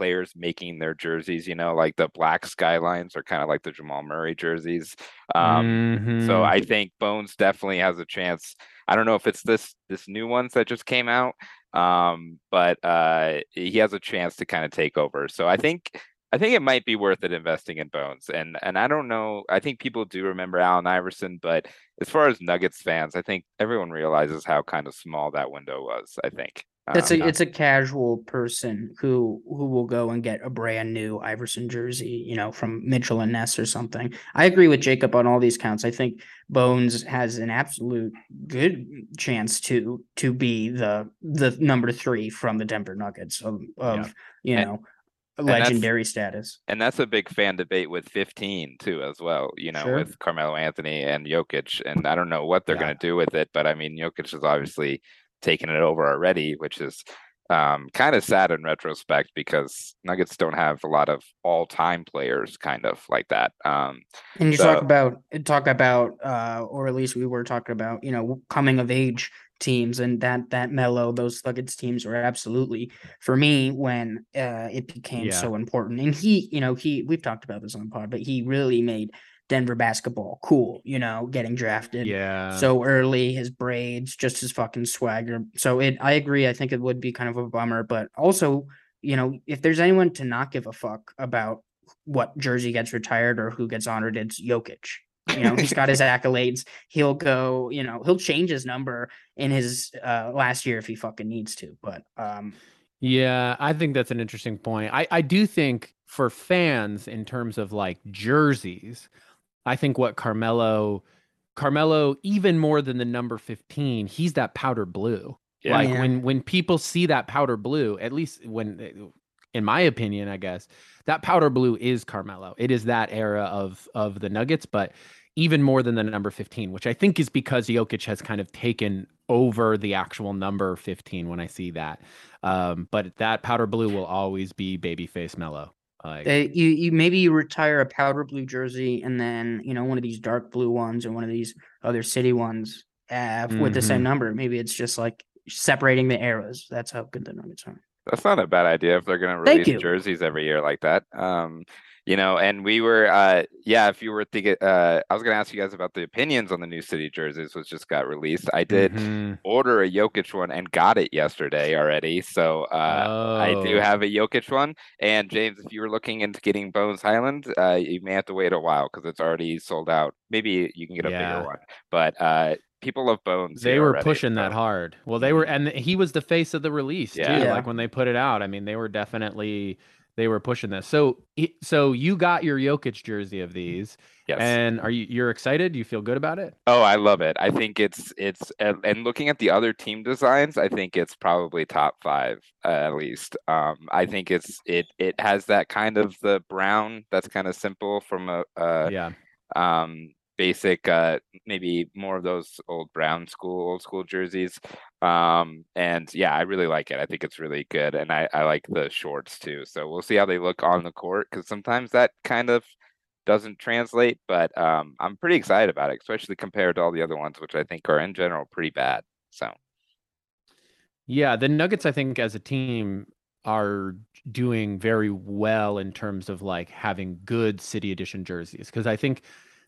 Speaker 2: players making their jerseys, you know, like the black skylines are kind of like the Jamal Murray jerseys. Um so
Speaker 3: Mhm.
Speaker 2: I think Bones definitely has a chance. I don't know if it's this this new ones that just came out, um, but uh, he has a chance to kind of take over. So I think I think it might be worth it investing in Bones. And and I don't know. I think people do remember Allen Iverson, but as far as Nuggets fans, I think everyone realizes how kind of small that window was. I think.
Speaker 1: That's
Speaker 2: Um,
Speaker 1: a it's a casual person who who will go and get a brand new Iverson jersey, you know, from Mitchell and Ness or something. I agree with Jacob on all these counts. I think Bones has an absolute good chance to to be the the number three from the Denver Nuggets of, of you
Speaker 2: And-
Speaker 1: know legendary status.
Speaker 2: and that's a big fan debate with 15 too as well you know
Speaker 1: Sure.
Speaker 2: with carmelo anthony and jokic and i don't know what they're
Speaker 3: Yeah.
Speaker 2: going to do with it but i mean jokic is obviously taken it over already which is um, kind of sad in retrospect because nuggets don't have a lot of all-time players kind of like that um,
Speaker 1: And you
Speaker 2: So-
Speaker 1: talk about talk about uh or at least we were talking about, you know, coming of age teams and that that Melo those Nuggets teams were absolutely for me when uh it became
Speaker 3: Yeah.
Speaker 1: so important. And he, you know, he we've talked about this on the pod, but he really made Denver basketball cool, you know, getting drafted
Speaker 3: yeah.
Speaker 1: so early, his braids, just his fucking swagger. So it I agree, I think it would be kind of a bummer, but also, you know, if there's anyone to not give a fuck about what jersey gets retired or who gets honored, it's Jokic. You know, he's got his accolades. He'll go, you know, he'll change his number in his uh last year if he fucking needs to. But um
Speaker 3: Yeah, I think that's an interesting point. I, I do think for fans, in terms of like jerseys, I think what Carmelo, Carmelo, even more than the number 15, he's that powder blue.
Speaker 2: Yeah.
Speaker 3: Like
Speaker 1: Yeah.
Speaker 3: when when people see that powder blue, at least when in my opinion, I guess, that powder blue is Carmelo. It is that era of of the Nuggets, but even more than the number 15, which I think is because Jokic has kind of taken over the actual number 15 when I see that. Um, but that powder blue will always be babyface Melo. Like,
Speaker 1: uh, you you maybe you retire a powder blue jersey and then, you know, one of these dark blue ones or one of these other city ones uh, with the same
Speaker 3: Mhm.
Speaker 1: number. Maybe it's just like separating the eras. That's how good the numbers are.
Speaker 2: That's not a bad idea if they're going to release jerseys every year like that. Um, you know, and we were, uh, yeah, if you were thinking, uh, I was going to ask you guys about the opinions on the new city jerseys, which just got released. I did
Speaker 3: mhm.
Speaker 2: order a Jokic one and got it yesterday already. So, uh, I do
Speaker 3: Oh.
Speaker 2: have a Jokic one. And James, if you were looking into getting Bones Hyland, uh, you may have to wait a while because it's already sold out. Maybe you can get a
Speaker 3: Yeah.
Speaker 2: bigger one, but uh, people love Bones.
Speaker 3: They were
Speaker 2: already,
Speaker 3: pushing that hard. Well, they were, and he was the face of the release
Speaker 2: Yeah.
Speaker 3: too.
Speaker 1: Yeah.
Speaker 3: Like when they put it out, I mean, they were definitely they were pushing this. So so you got your Jokic jersey of these,
Speaker 2: Yes.
Speaker 3: and are you you're excited? You feel good about it?
Speaker 2: Oh, I love it. I think it's it's and and looking at the other team designs, I think it's probably top five uh, at least. Um, I think it's it it has that kind of the brown that's kind of simple from a, a
Speaker 3: yeah.
Speaker 2: um basic uh maybe more of those old brown school old school jerseys um and yeah i really like it i think it's really good and i i like the shorts too so we'll see how they look on the court because sometimes that kind of doesn't translate but um i'm pretty excited about it especially compared to all the other ones which i think are in general pretty bad so
Speaker 3: Yeah, the Nuggets, I think, as a team, are doing very well in terms of like having good city edition jerseys. Because I think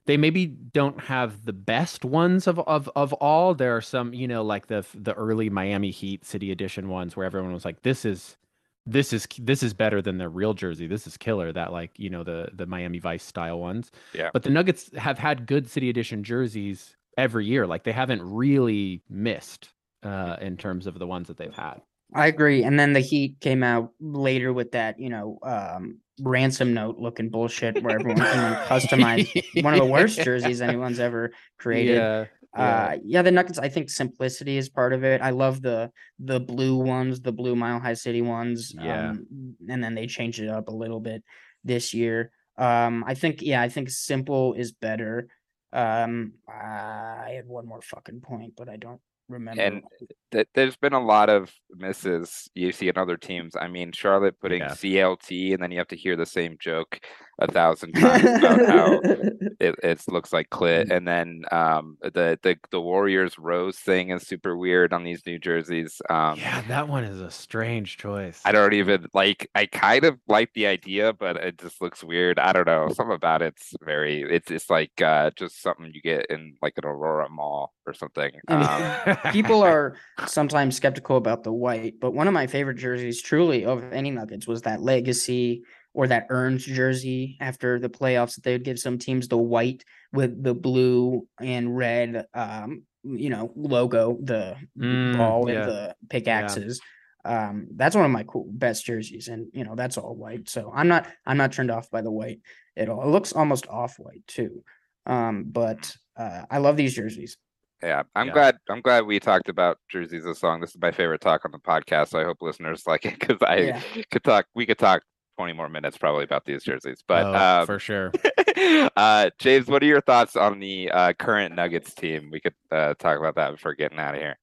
Speaker 3: they maybe don't have the best ones of of of all. There are some, you know, like the the early Miami Heat city edition ones where everyone was like, "This is." This is this is better than their real jersey. This is killer. That like you know the the Miami Vice style ones.
Speaker 2: Yeah.
Speaker 3: But the Nuggets have had good city edition jerseys every year. Like they haven't really missed uh, in terms of the ones that they've had.
Speaker 1: I agree. And then the Heat came out later with that, you know, um, ransom note looking bullshit where everyone can customize one of the worst jerseys anyone's ever created.
Speaker 3: Yeah, yeah.
Speaker 1: Uh, yeah, the Nuggets. I think simplicity is part of it. I love the the blue ones, the blue Mile High City ones.
Speaker 3: Yeah.
Speaker 1: Um, and then they changed it up a little bit this year. Um, I think yeah, I think simple is better. Um, I had one more fucking point, but I don't remember.
Speaker 2: and th- there's been a lot of misses you see in other teams i mean charlotte putting
Speaker 3: Yeah.
Speaker 2: clt and then you have to hear the same joke a thousand times about how it, it looks like clit. And then um the, the the warriors rose thing is super weird on these new jerseys um
Speaker 3: yeah, that one is a strange choice.
Speaker 2: i don't even like i kind of like the idea but it just looks weird. I don't know. Something about it's very it's it's like uh just something you get in like an aurora mall or something um
Speaker 1: people are sometimes skeptical about the white, but one of my favorite jerseys, truly, of any Nuggets was that legacy or that earned jersey after the playoffs that they would give some teams the white with the blue and red, um, you know, logo, the
Speaker 3: Mm,
Speaker 1: ball
Speaker 3: yeah.
Speaker 1: and the pickaxes. Um, that's one of my cool best jerseys, and you know that's all white. So I'm not I'm not turned off by the white at all. It looks almost off white too. Um, but uh, I love these jerseys.
Speaker 2: Yeah, I'm
Speaker 3: Yeah.
Speaker 2: glad. I'm glad we talked about jerseys this song. This is my favorite talk on the podcast. So I hope listeners like it because I
Speaker 1: Yeah.
Speaker 2: could talk. We could talk 20 more minutes probably about these jerseys. But
Speaker 3: Oh,
Speaker 2: um,
Speaker 3: for sure.
Speaker 2: uh, James, what are your thoughts on the uh, current Nuggets team? We could uh, talk about that before getting out of here.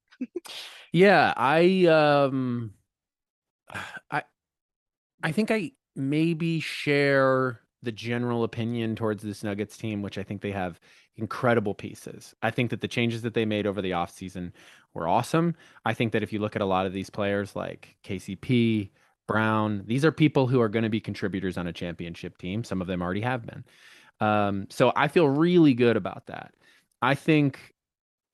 Speaker 3: Yeah, I um I I think I maybe share the general opinion towards this Nuggets team, which I think they have incredible pieces. I think that the changes that they made over the offseason were awesome. I think that if you look at a lot of these players like KCP, Brown, these are people who are going to be contributors on a championship team. Some of them already have been. Um, so I feel really good about that. I think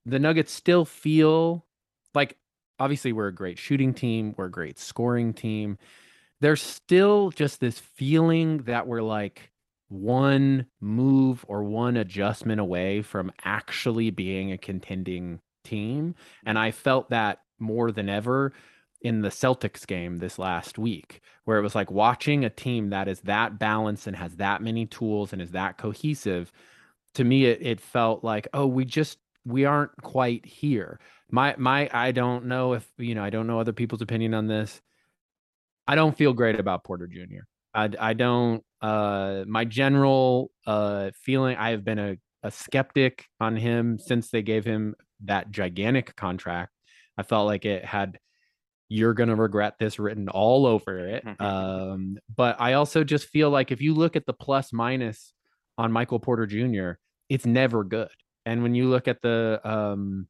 Speaker 3: the Nuggets still feel like obviously we're a great shooting team, we're a great scoring team. There's still just this feeling that we're like one move or one adjustment away from actually being a contending team. And I felt that more than ever in the Celtics game this last week, where it was like watching a team that is that balanced and has that many tools and is that cohesive. To me, it, it felt like, oh, we just we aren't quite here. My my I don't know if you know, I don't know other people's opinion on this. I don't feel great about Porter Jr. I I don't uh my general uh feeling I have been a, a skeptic on him since they gave him that gigantic contract. I felt like it had you're going to regret this written all over it. Um but I also just feel like if you look at the plus minus on Michael Porter Jr., it's never good. And when you look at the um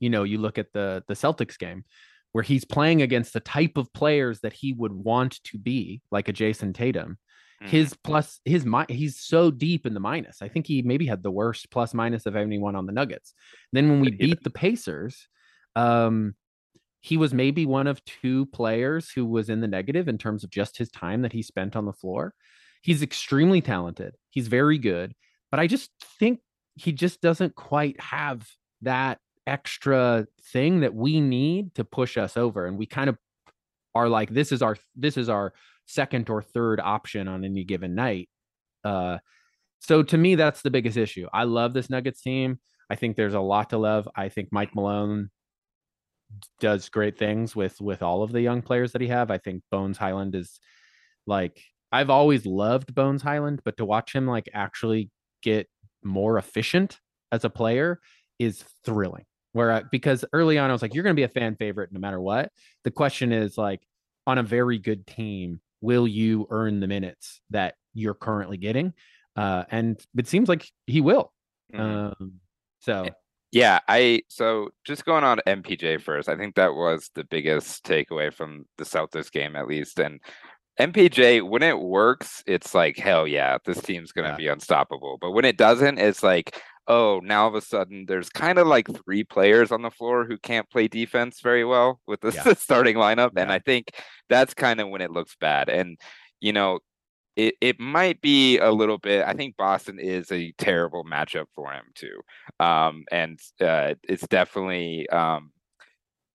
Speaker 3: you know, you look at the the Celtics game where he's playing against the type of players that he would want to be, like a Jayson Tatum.
Speaker 2: Mhm.
Speaker 3: His plus his mi- he's so deep in the minus. I think he maybe had the worst plus minus of anyone on the Nuggets. Then when we beat the Pacers, um he was maybe one of two players who was in the negative in terms of just his time that he spent on the floor. He's extremely talented. He's very good, but I just think he just doesn't quite have that extra thing that we need to push us over and we kind of are like this is our this is our second or third option on any given night. Uh, so to me, that's the biggest issue. I love this Nuggets team. I think there's a lot to love. I think Mike Malone does great things with with all of the young players that he have. I think Bones Hyland is like I've always loved Bones Hyland, but to watch him like actually get more efficient as a player is thrilling. Where I, because early on I was like, you're going to be a fan favorite no matter what. The question is like, on a very good team, will you earn the minutes that you're currently getting? Uh, and it seems like he will.
Speaker 2: Mhm.
Speaker 3: Um, so
Speaker 2: Yeah, I so just going on MPJ first. I think that was the biggest takeaway from the Celtics game, at least. And MPJ, when it works, it's like hell yeah, this team's gonna
Speaker 3: Yeah.
Speaker 2: be unstoppable. But when it doesn't, it's like oh, now all of a sudden there's kind of like three players on the floor who can't play defense very well with the
Speaker 3: Yeah.
Speaker 2: starting lineup, and I think that's kind of when it looks bad. And you know, it it might be a little bit. I think Boston is a terrible matchup for him too um and uh it's definitely um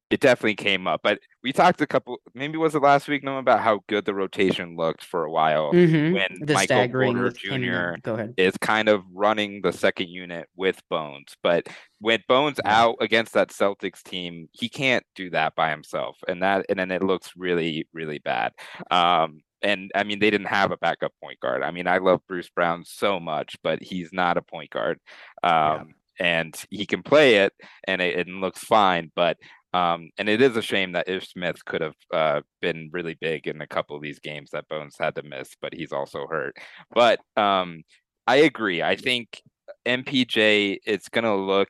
Speaker 2: it definitely came up but we talked a couple maybe was it last week no about how good the rotation looked for a while
Speaker 1: Mhm.
Speaker 2: when
Speaker 1: The
Speaker 2: Michael Porter
Speaker 1: with him and-
Speaker 2: Jr.
Speaker 1: Go ahead.
Speaker 2: is kind of running the second unit with Bones but when Bones out against that Celtics team he can't do that by himself and that and then it looks really really bad um and I mean they didn't have a backup point guard. I mean I love Bruce Brown so much but he's not a point guard. Um and he can play it and it, it looks fine but um and it is a shame that Ish Smith could have uh been really big in a couple of these games that Bones had to miss but he's also hurt. But um I agree. I think MPJ it's going to look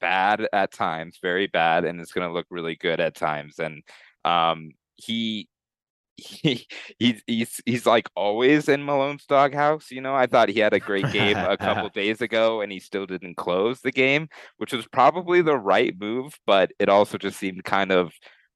Speaker 2: bad at times very bad and it's going to look really good at times. And um he he he's he's he's like always in Malone's doghouse. You know, I thought he had a great game a couple days ago, and he still didn't close the game, which was probably the right move. But it also just seemed kind of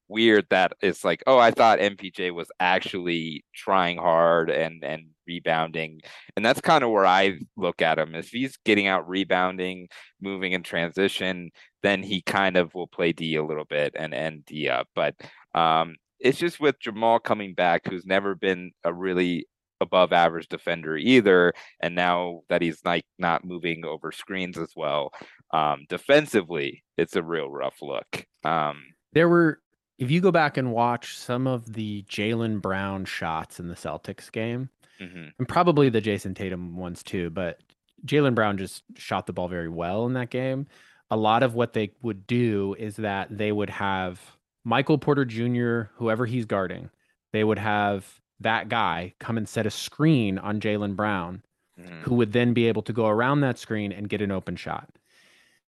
Speaker 2: weird that it's like, oh, I thought MPJ was actually trying hard and and rebounding, and that's kind of where I look at him. If he's getting out rebounding, moving in transition, then he kind of will play D a little bit and end D up. But um, it's just with Jamal coming back, who's never been a really above average defender either, and now that he's like not moving over screens as well, um, defensively, it's a real rough look. Um,
Speaker 3: there were if you go back and watch some of the Jaylen Brown shots in the Celtics game,
Speaker 2: mhm,
Speaker 3: and probably the Jayson Tatum ones too, but Jaylen Brown just shot the ball very well in that game. A lot of what they would do is that they would have Michael Porter Jr., whoever he's guarding, they would have that guy come and set a screen on Jaylen Brown,
Speaker 2: mhm,
Speaker 3: who would then be able to go around that screen and get an open shot.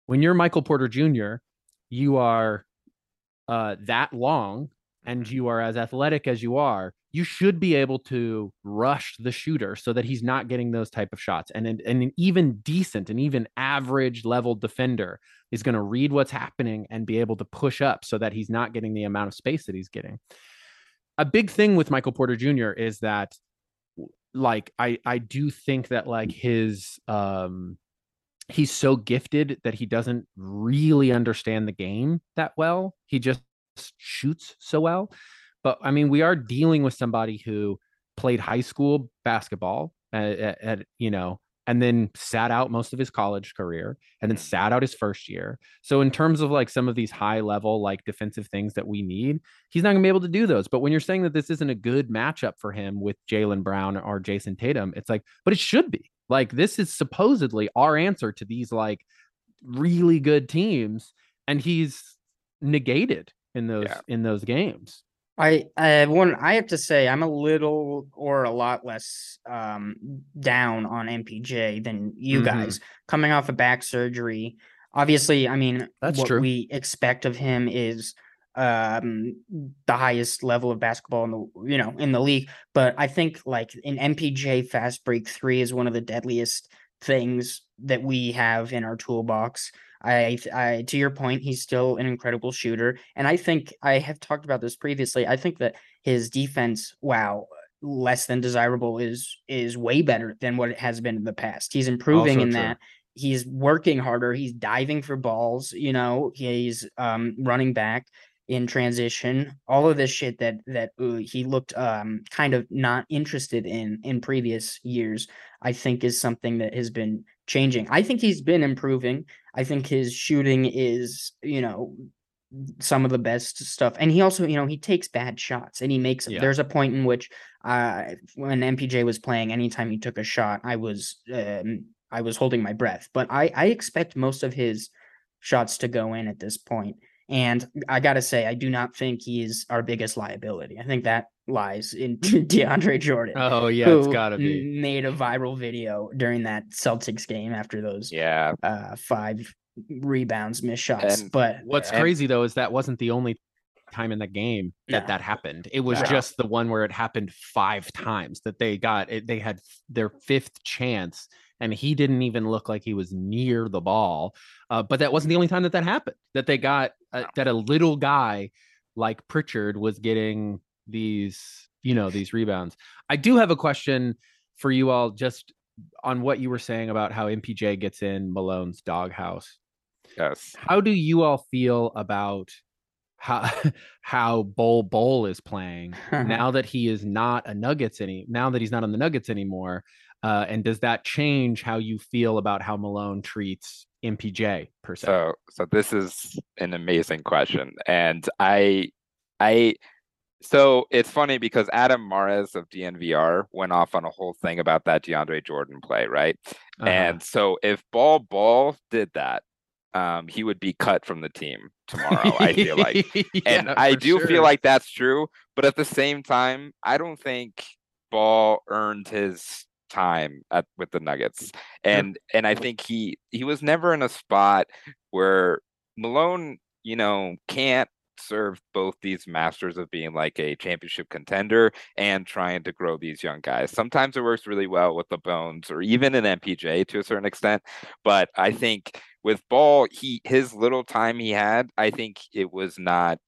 Speaker 3: When you're Michael Porter Jr., you are uh, that long and
Speaker 2: mhm.
Speaker 3: you are as athletic as you are, you should be able to rush the shooter so that he's not getting those type of shots. And an, and an even decent, an even average level defender is going to read what's happening and be able to push up so that he's not getting the amount of space that he's getting. A big thing with Michael Porter Jr. is that like I I do think that like his um he's so gifted that he doesn't really understand the game that well. He just shoots so well. But I mean, we are dealing with somebody who played high school basketball at, at, at, you know, and then sat out most of his college career and then sat out his first year. So in terms of like some of these high level like defensive things that we need, he's not gonna be able to do those. But when you're saying that this isn't a good matchup for him with Jaylen Brown or Jayson Tatum, it's like, but it should be. Like this is supposedly our answer to these like really good teams, and he's negated in those
Speaker 2: Yeah.
Speaker 3: in those games.
Speaker 1: I I one I have to say I'm a little or a lot less um down on MPJ than you
Speaker 3: Mhm.
Speaker 1: guys coming off of back surgery. Obviously, I mean
Speaker 3: That's
Speaker 1: what
Speaker 3: true.
Speaker 1: we expect of him is um the highest level of basketball in the you know in the league, but I think like an MPJ fast break 3 is one of the deadliest things that we have in our toolbox. I, I to your point, he's still an incredible shooter, and I think I have talked about this previously. I think that his defense, wow, less than desirable, is is way better than what it has been in the past. He's improving
Speaker 3: Also
Speaker 1: in
Speaker 3: true.
Speaker 1: that. He's working harder. He's diving for balls. You know, he's um running back. in transition, all of this shit that that uh, he looked um kind of not interested in in previous years, I think is something that has been changing. I think he's been improving. I think his shooting is, you know, some of the best stuff. And he also, you know, he takes bad shots and he makes
Speaker 3: Yeah.
Speaker 1: there's a point in which uh when MPJ was playing, anytime he took a shot, I was um I was holding my breath. But I I expect most of his shots to go in at this point. And I gotta say, I do not think he's our biggest liability. I think that lies in DeAndre Jordan.
Speaker 3: Oh yeah, it's
Speaker 1: who
Speaker 3: gotta be.
Speaker 1: made a viral video during that Celtics game after those
Speaker 2: Yeah,
Speaker 1: uh five rebounds, missed shots.
Speaker 2: And
Speaker 1: but
Speaker 3: What's
Speaker 2: And-
Speaker 3: crazy though is that wasn't the only time in the game that
Speaker 1: No.
Speaker 3: that happened. It was
Speaker 1: No.
Speaker 3: just the one where it happened five times that they got it. They had their fifth chance, and he didn't even look like he was near the ball. Uh, but that wasn't the only time that that happened. That they got uh, that a little guy like Pritchard was getting these, you know, these rebounds. I do have a question for you all, just on what you were saying about how MPJ gets in Malone's doghouse
Speaker 2: yes.
Speaker 3: how do you all feel about how how Bol Bol is playing now that he is not a Nuggets any now that he's not on the Nuggets anymore? Uh, and does that change how you feel about how Malone treats MPJ per se?
Speaker 2: So so this is an amazing question. And I I so it's funny because Adam Mares of DNVR went off on a whole thing about that DeAndre Jordan play, right?
Speaker 3: Uh-huh.
Speaker 2: And so if Bol Bol did that, um, he would be cut from the team tomorrow, I feel like. And I do
Speaker 3: sure.
Speaker 2: feel like that's true, but at the same time, I don't think Bol earned his time at with the Nuggets. And and I think he he was never in a spot where Malone, you know, can't serve both these masters of being like a championship contender and trying to grow these young guys. Sometimes it works really well with the Bones or even an MPJ to a certain extent, but I think with Bol, he his little time he had, I think it was not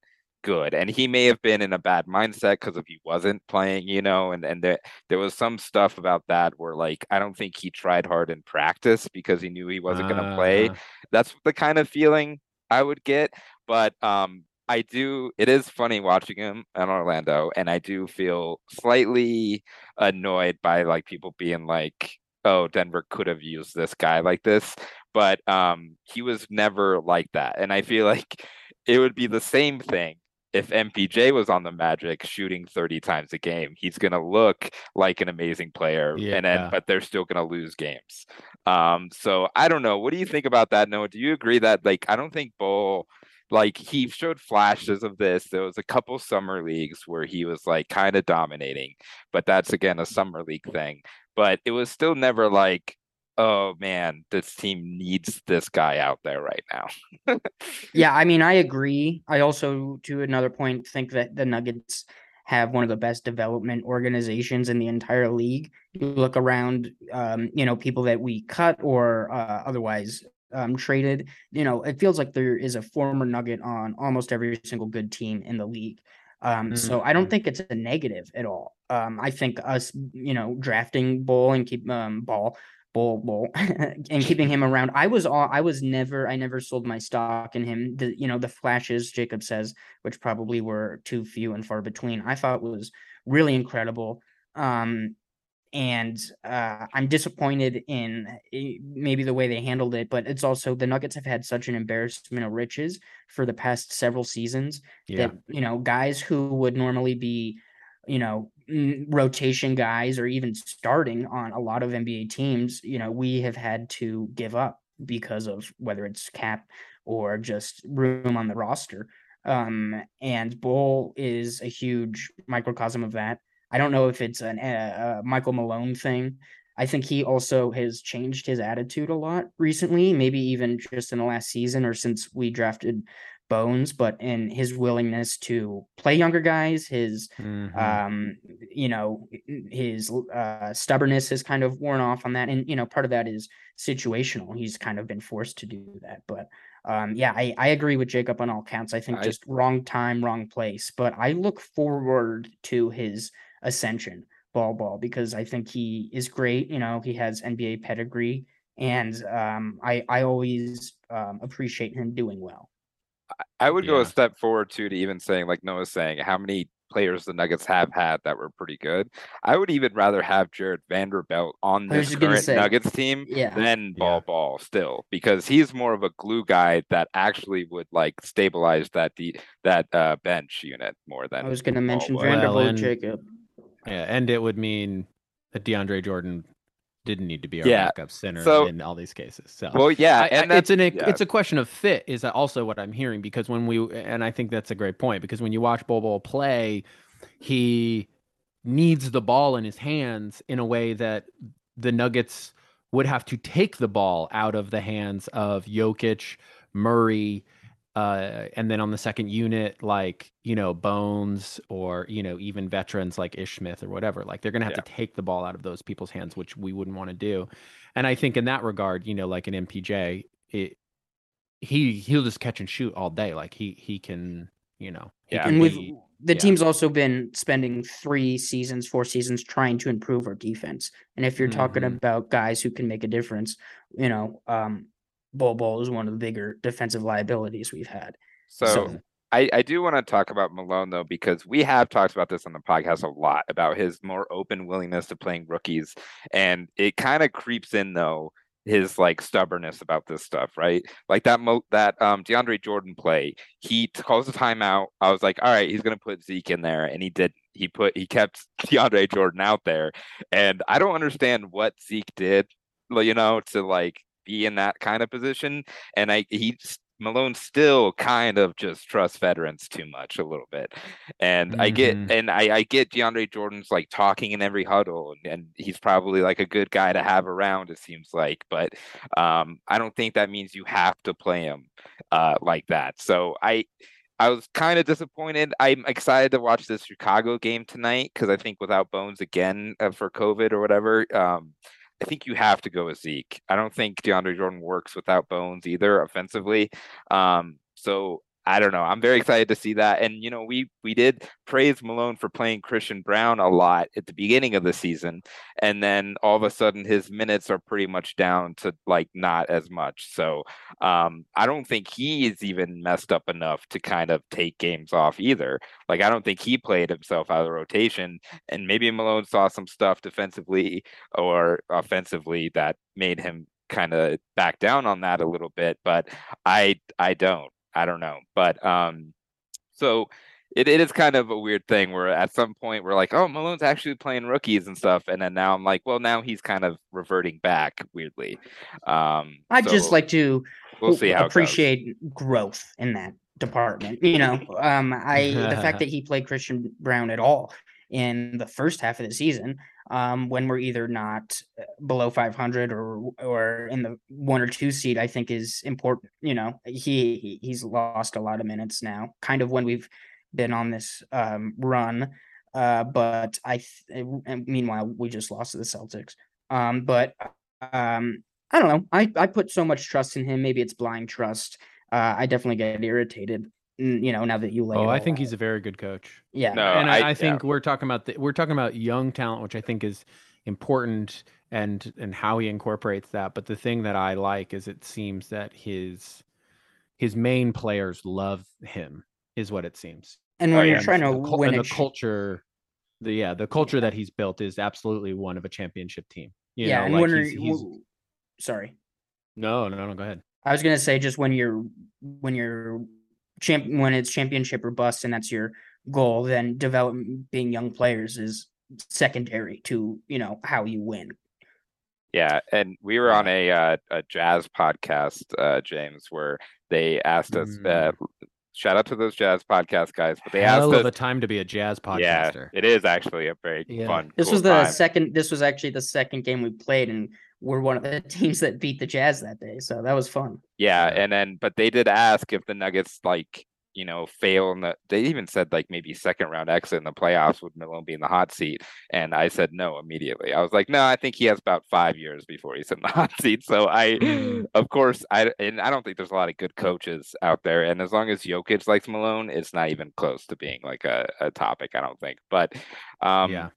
Speaker 2: good. And he may have been in a bad mindset because if he wasn't playing, you know, and and there there was some stuff about that where like I don't think he tried hard in practice because he knew he wasn't going to play.
Speaker 3: Uh,
Speaker 2: That's the kind of feeling I would get, but um I do it is funny watching him in Orlando and I do feel slightly annoyed by like people being like oh Denver could have used this guy like this but um he was never like that and I feel like it would be the same thing if MPJ was on the Magic shooting 30 times a game, he's going to look like an amazing player
Speaker 3: Yeah.
Speaker 2: and then but they're still going to lose games. Um so I don't know. What do you think about that Noah? Do you agree that like I don't think Bol like he showed flashes of this. There was a couple summer leagues where he was like kind of dominating, but that's again a summer league thing. But it was still never like, oh man, this team needs this guy out there right now.
Speaker 1: Yeah, I mean, I agree. I also, to another point, think that the Nuggets have one of the best development organizations in the entire league. You look around, um, you know, people that we cut or uh, otherwise um, traded. You know, it feels like there is a former Nugget on almost every single good team in the league. Um, so I don't
Speaker 3: Mhm.
Speaker 1: think it's a negative at all. Um, I think us, you know, drafting Bol and keep um Bol Bol Bol and keeping him around. I was all I was never I never sold my stock in him. The you know the flashes Jacob says, which probably were too few and far between. I thought was really incredible. Um, and uh, I'm disappointed in eh, maybe the way they handled it, but it's also the Nuggets have had such an embarrassment of riches for the past several seasons
Speaker 3: yeah.
Speaker 1: that you know guys who would normally be you know mm, rotation guys or even starting on a lot of NBA teams you know we have had to give up because of whether it's cap or just room on the roster. Um and Bol is a huge microcosm of that. I don't know if it's an uh, uh, michael malone thing. I think he also has changed his attitude a lot recently maybe even just in the last season or since we drafted bones but in his willingness to play younger guys his
Speaker 3: Mhm.
Speaker 1: um you know his uh stubbornness has kind of worn off on that and you know part of that is situational. He's kind of been forced to do that but um yeah i i agree with jacob on all counts. I think
Speaker 2: I-
Speaker 1: just wrong time wrong place but i look forward to his ascension Bol Bol because i think he is great you know he has nba pedigree and um i i always um appreciate him doing well
Speaker 2: I would go a step forward too to even saying, like Noah's saying, how many players the Nuggets have had that were pretty good. I would even rather have Jarred Vanderbilt on
Speaker 1: I
Speaker 2: this current
Speaker 1: say,
Speaker 2: Nuggets team
Speaker 1: Yeah.
Speaker 2: than Bol
Speaker 3: Yeah.
Speaker 2: Bol still because he's more of a glue guy that actually would like stabilize that the that uh bench unit more than
Speaker 1: I was gonna
Speaker 2: Bol
Speaker 1: mention
Speaker 2: would.
Speaker 3: Well,
Speaker 1: Vanderbilt
Speaker 3: and-
Speaker 1: Jacob.
Speaker 3: Yeah, and it would mean that DeAndre Jordan didn't need to be our
Speaker 2: Yeah,
Speaker 3: backup center
Speaker 2: so-
Speaker 3: in all these cases. So
Speaker 2: Well, yeah,
Speaker 3: I- I-
Speaker 2: and
Speaker 3: it's an
Speaker 2: yeah.
Speaker 3: it's a question of fit is also what I'm hearing because when we and I think that's a great point because when you watch Bol Bol play, he needs the ball in his hands in a way that the Nuggets would have to take the ball out of the hands of Jokic, Murray, uh, and then on the second unit, like you know Bones or you know even veterans like Ish Smith or whatever, like they're gonna have to take the ball out of those people's hands, which we wouldn't want to do. And I think in that regard, you know, like an MPJ, it he he'll just catch and shoot all day. Like he he can, you know,
Speaker 2: Yeah.
Speaker 3: can
Speaker 1: And we've
Speaker 3: be-
Speaker 1: the
Speaker 3: yeah.
Speaker 1: team's also been spending three seasons, four seasons trying to improve our defense. And if you're talking
Speaker 3: Mhm.
Speaker 1: about guys who can make a difference, you know, um Bol Bol is one of the bigger defensive liabilities we've had.
Speaker 2: so
Speaker 1: so-
Speaker 2: I, I do want to talk about Malone though, because we have talked about this on the podcast a lot about his more open willingness to playing rookies. And it kind of creeps in though, his like stubbornness about this stuff, right? Like that mo that um DeAndre Jordan play, he calls a timeout. I was like, all right, he's gonna put Zeke in there, and he did. He put he kept DeAndre Jordan out there. And I don't understand what Zeke did, you know, to like be in that kind of position. And I he Malone still kind of just trusts veterans too much a little bit. And I get
Speaker 3: Mhm.
Speaker 2: and I, I get DeAndre Jordan's like talking in every huddle and, and he's probably like a good guy to have around, it seems like. But um I don't think that means you have to play him uh like that. So I I was kind of disappointed. I'm excited to watch this Chicago game tonight because I think without Bones again uh, for COVID or whatever, um, I think you have to go with Zeke. I don't think DeAndre Jordan works without Bones either offensively. Um, so I don't know. I'm very excited to see that. And you know, we we did praise Malone for playing Christian Braun a lot at the beginning of the season, and then all of a sudden his minutes are pretty much down to like not as much. So um, I don't think he is even messed up enough to kind of take games off either. Like I don't think he played himself out of the rotation, and maybe Malone saw some stuff defensively or offensively that made him kind of back down on that a little bit. But I I don't. I don't know. But um, so it, it is kind of a weird thing where at some point we're like, oh, Malone's actually playing rookies and stuff, and then now I'm like, well, now he's kind of reverting back weirdly. Um,
Speaker 1: I'd just like to
Speaker 2: we'll see how
Speaker 1: appreciate growth in that department. You know, um, I the fact that he played Christian Braun at all in the first half of the season, um, when we're either not uh, below 500 or or in the one or two seed, I think is important. You know, he he- he's lost a lot of minutes now, kind of when we've been on this um, run. Uh, but I, th- meanwhile, we just lost to the Celtics. Um, but um, I don't know. I, I put so much trust in him. Maybe it's blind trust. Uh, I definitely get irritated. You know, now that you lay.
Speaker 3: Oh, I think
Speaker 1: out.
Speaker 3: he's a very good coach.
Speaker 1: yeah.
Speaker 2: No,
Speaker 3: and I,
Speaker 2: I-
Speaker 3: I,
Speaker 2: yeah.
Speaker 3: think we're talking about the, we're talking about young talent, which I think is important and and how he incorporates that. But the thing that I like is it seems that his his main players love him, is what it seems.
Speaker 1: And
Speaker 2: Oh,
Speaker 1: when
Speaker 2: yeah.
Speaker 1: you're trying to
Speaker 3: the, cul-
Speaker 1: win
Speaker 3: the culture, the yeah, the culture that he's built is absolutely one of a championship team. You
Speaker 1: yeah,
Speaker 3: know,
Speaker 1: and
Speaker 3: like
Speaker 1: when
Speaker 3: he's-
Speaker 1: you're,
Speaker 3: he's-
Speaker 1: w- sorry,
Speaker 3: no, no, no, go ahead.
Speaker 1: I was gonna say just when you're when you're champ when it's championship or bust and that's your goal, then developing young players is secondary to you know how you win.
Speaker 2: Yeah, and we were on a uh, a jazz podcast, uh, James, where they asked us. Uh, shout out to those jazz podcast guys, but they
Speaker 3: Hell
Speaker 2: asked
Speaker 3: of
Speaker 2: us.
Speaker 3: a time to be a jazz podcaster.
Speaker 2: yeah, it is actually a very
Speaker 3: Yeah.
Speaker 2: fun.
Speaker 1: This
Speaker 2: cool
Speaker 1: was the
Speaker 2: time.
Speaker 1: second. This was actually the second game we played, and we're one of the teams that beat the Jazz that day. So that was fun.
Speaker 2: Yeah,
Speaker 3: Yeah.
Speaker 2: and then but they did ask if the Nuggets like you know fail in the. They even said like maybe second round exit in the playoffs would Malone be in the hot seat, and I said no immediately. I was like, no, I think he has about five years before he's in the hot seat. So I, of course, I and I don't think there's a lot of good coaches out there, and as long as Jokic likes Malone, it's not even close to being like a, a topic. I don't think, but um,
Speaker 3: yeah.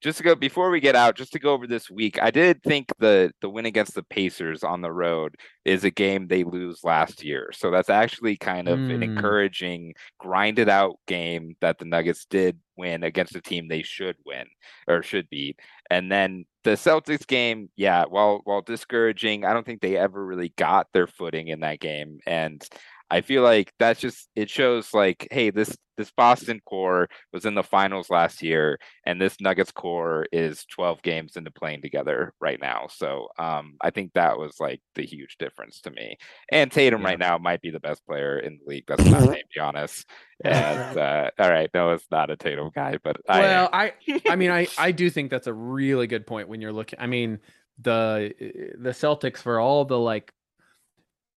Speaker 2: Just to go before we get out, just to go over this week, I did think the the win against the Pacers on the road is a game they lose last year. So that's actually kind of an
Speaker 3: Mm.
Speaker 2: encouraging, grinded out game that the Nuggets did win against a team they should win or should beat. And then the Celtics game, yeah, while while discouraging, I don't think they ever really got their footing in that game. And I feel like that's just it shows like, hey, this this Boston core was in the finals last year, and this Nuggets core is 12 games into playing together right now. So um, I think that was like the huge difference to me. And Tatum
Speaker 3: Yeah.
Speaker 2: right now might be the best player in the league. That's not named Giannis. And uh, all right, Noah's not a Tatum guy, but I.
Speaker 3: Well, I I mean I I do think that's a really good point when you're looking I mean the the Celtics for all the like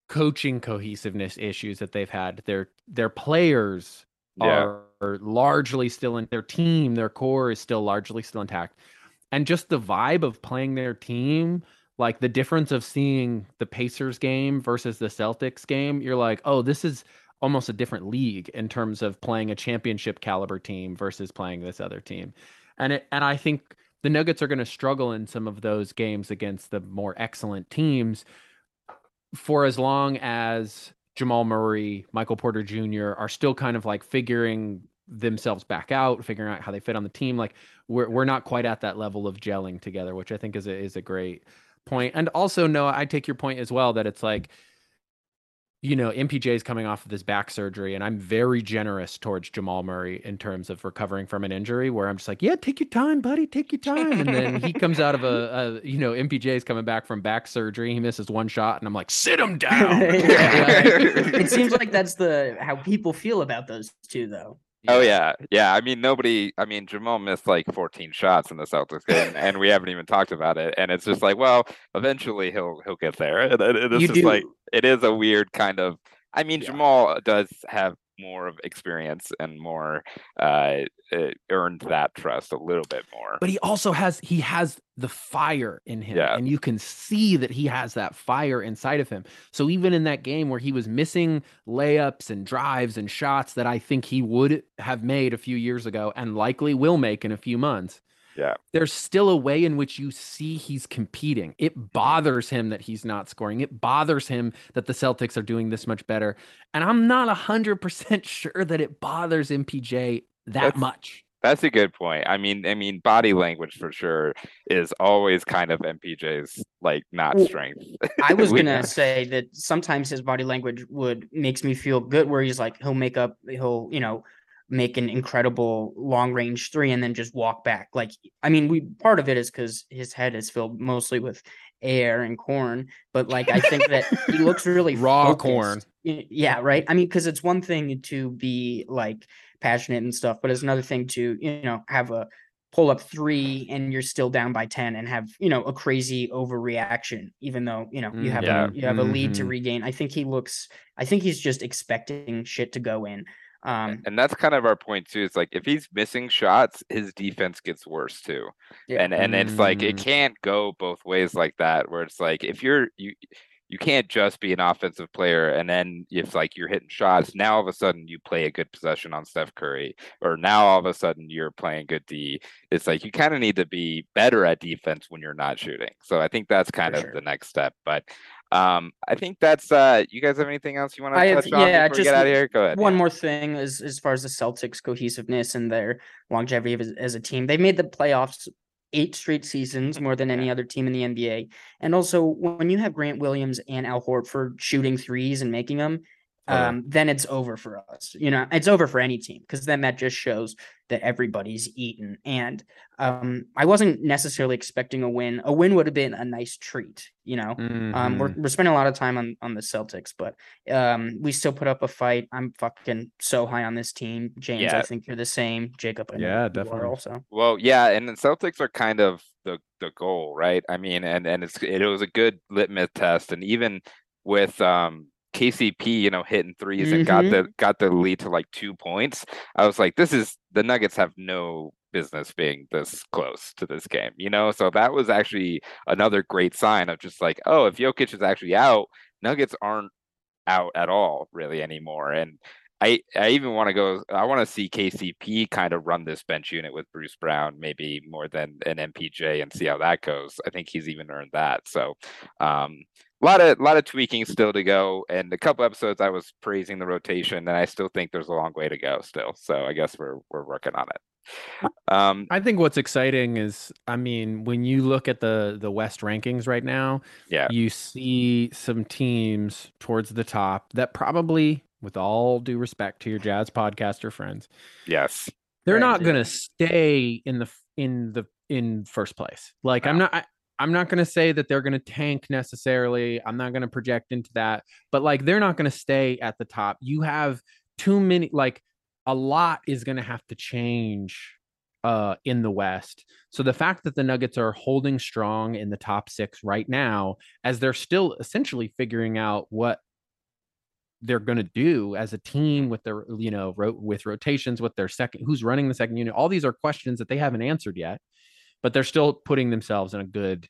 Speaker 3: coaching cohesiveness issues that they've had their their players
Speaker 2: Yeah.
Speaker 3: are largely still in their team their core is still largely still intact and just the vibe of playing their team like the difference of seeing the Pacers game versus the Celtics game you're like oh this is almost a different league in terms of playing a championship caliber team versus playing this other team. And it and I think the Nuggets are going to struggle in some of those games against the more excellent teams for as long as Jamal Murray, Michael Porter Jr. are still kind of like figuring themselves back out, figuring out how they fit on the team. Like we're we're not quite at that level of gelling together, which I think is a is a great point. And also, Noah, I take your point as well that it's like you know, MPJ is coming off of this back surgery, and I'm very generous towards Jamal Murray in terms of recovering from an injury. Where I'm just like, yeah, take your time, buddy, take your time. And then he comes out of a, a you know, MPJ is coming back from back surgery. He misses one shot, and I'm like, sit him down.
Speaker 1: Yeah. it seems like that's the how people feel about those two, though.
Speaker 2: Oh yeah, yeah. I mean, nobody. I mean, Jamal missed like 14 shots in the Celtics game, and we haven't even talked about it. And it's just like, well, eventually he'll he'll get there. And it- it- it's
Speaker 1: You
Speaker 2: just
Speaker 1: do.
Speaker 2: like it is a weird kind of. I mean,
Speaker 3: Yeah.
Speaker 2: Jamal does have more of experience and more uh, earned that trust a little bit more.
Speaker 3: but he also has he has the fire in him
Speaker 2: Yeah.
Speaker 3: and you can see that he has that fire inside of him so even in that game where he was missing layups and drives and shots that i think he would have made a few years ago and likely will make in a few months
Speaker 2: Yeah.
Speaker 3: there's still a way in which you see he's competing it bothers him that he's not scoring it bothers him that the celtics are doing this much better and i'm not 100% sure that it bothers mpj that
Speaker 2: That's-
Speaker 3: much
Speaker 2: That's a good point. I mean, I mean, body language for sure is always kind of MPJ's like not strength.
Speaker 1: I was gonna say that sometimes his body language would makes me feel good, where he's like he'll make up, he'll you know make an incredible long range three and then just walk back. Like I mean, we part of it is because his head is filled mostly with air and corn, but like I think that he looks really
Speaker 3: Raw corn.
Speaker 1: focused. Y- Yeah, right. I mean, because it's one thing to be like passionate and stuff, but it's another thing to you know have a pull up three and you're still down by 10 and have you know a crazy overreaction even though you know you
Speaker 3: Mm,
Speaker 1: have
Speaker 2: yeah.
Speaker 1: a you have a lead to
Speaker 3: Mhm.
Speaker 1: regain i think he looks i think he's just expecting shit to go in um
Speaker 2: and that's kind of our point too. It's like if he's missing shots, his defense gets worse too.
Speaker 1: Yeah.
Speaker 2: And and it's like it
Speaker 3: Mm.
Speaker 2: can't go both ways like that. Where it's like if you're you you can't just be an offensive player and then if like you're hitting shots, now all of a sudden you play a good possession on Steph Curry, or now all of a sudden you're playing good D. It's like you kind of need to be better at defense when you're not shooting. So I think that's kind
Speaker 1: For
Speaker 2: of
Speaker 1: sure.
Speaker 2: the next step. But um I think that's uh you guys have anything else you want to
Speaker 1: I have-
Speaker 2: touch on
Speaker 1: yeah,
Speaker 2: before we
Speaker 1: just
Speaker 2: get out of here? Go ahead.
Speaker 1: one
Speaker 2: yeah.
Speaker 1: more thing as as far as the celtics cohesiveness and their longevity as, as a team they've made the playoffs eight straight seasons more than any other team in the nba and also when you have grant williams and al horford for shooting threes and making them
Speaker 3: Totally.
Speaker 1: um, then it's over for us. You know, it's over for any team because then that just shows that everybody's eaten. And um, I wasn't necessarily expecting a win. A win would have been a nice treat. You know, um, we're
Speaker 3: Mhm.
Speaker 1: we're spending a lot of time on on the Celtics, but um, we still put up a fight. I'm fucking so high on this team, James. I think you're the same, Jacob. I
Speaker 3: Yeah,
Speaker 1: you
Speaker 3: definitely.
Speaker 1: Also,
Speaker 2: Well, yeah, and the Celtics are kind of the the goal, right? I mean, and and it's it was a good litmus test, and even with um KCP, you know, hitting 3s and got
Speaker 1: Mhm.
Speaker 2: the got the lead to like two points. I was like, this is the Nuggets have no business being this close to this game, you know. So that was actually another great sign of just like, oh, if Jokic is actually out, Nuggets aren't out at all really anymore, and. I I even want to go. I want to see KCP kind of run this bench unit with Bruce Brown, maybe more than an MPJ, and see how that goes. I think he's even earned that. So, um, a lot of a lot of tweaking still to go. And a couple episodes I was praising the rotation, and I still think there's a long way to go still. So I guess we're we're working on it. Um,
Speaker 3: I think what's exciting is, I mean, when you look at the the West rankings right now,
Speaker 2: Yeah.
Speaker 3: you see some teams towards the top that probably, with all due respect to your Jazz podcaster friends,
Speaker 2: yes.
Speaker 3: they're not going to stay in the in the in first place. Like I'm not I, I'm not going to say that they're going to tank necessarily. I'm not going to project into that, but like they're not going to stay at the top. You have too many like a lot is going to have to change uh in the West. So the fact that the Nuggets are holding strong in the top 6 right now as they're still essentially figuring out what they're going to do as a team with their you know ro- with rotations with their second who's running the second unit all these are questions that they haven't answered yet but they're still putting themselves in a good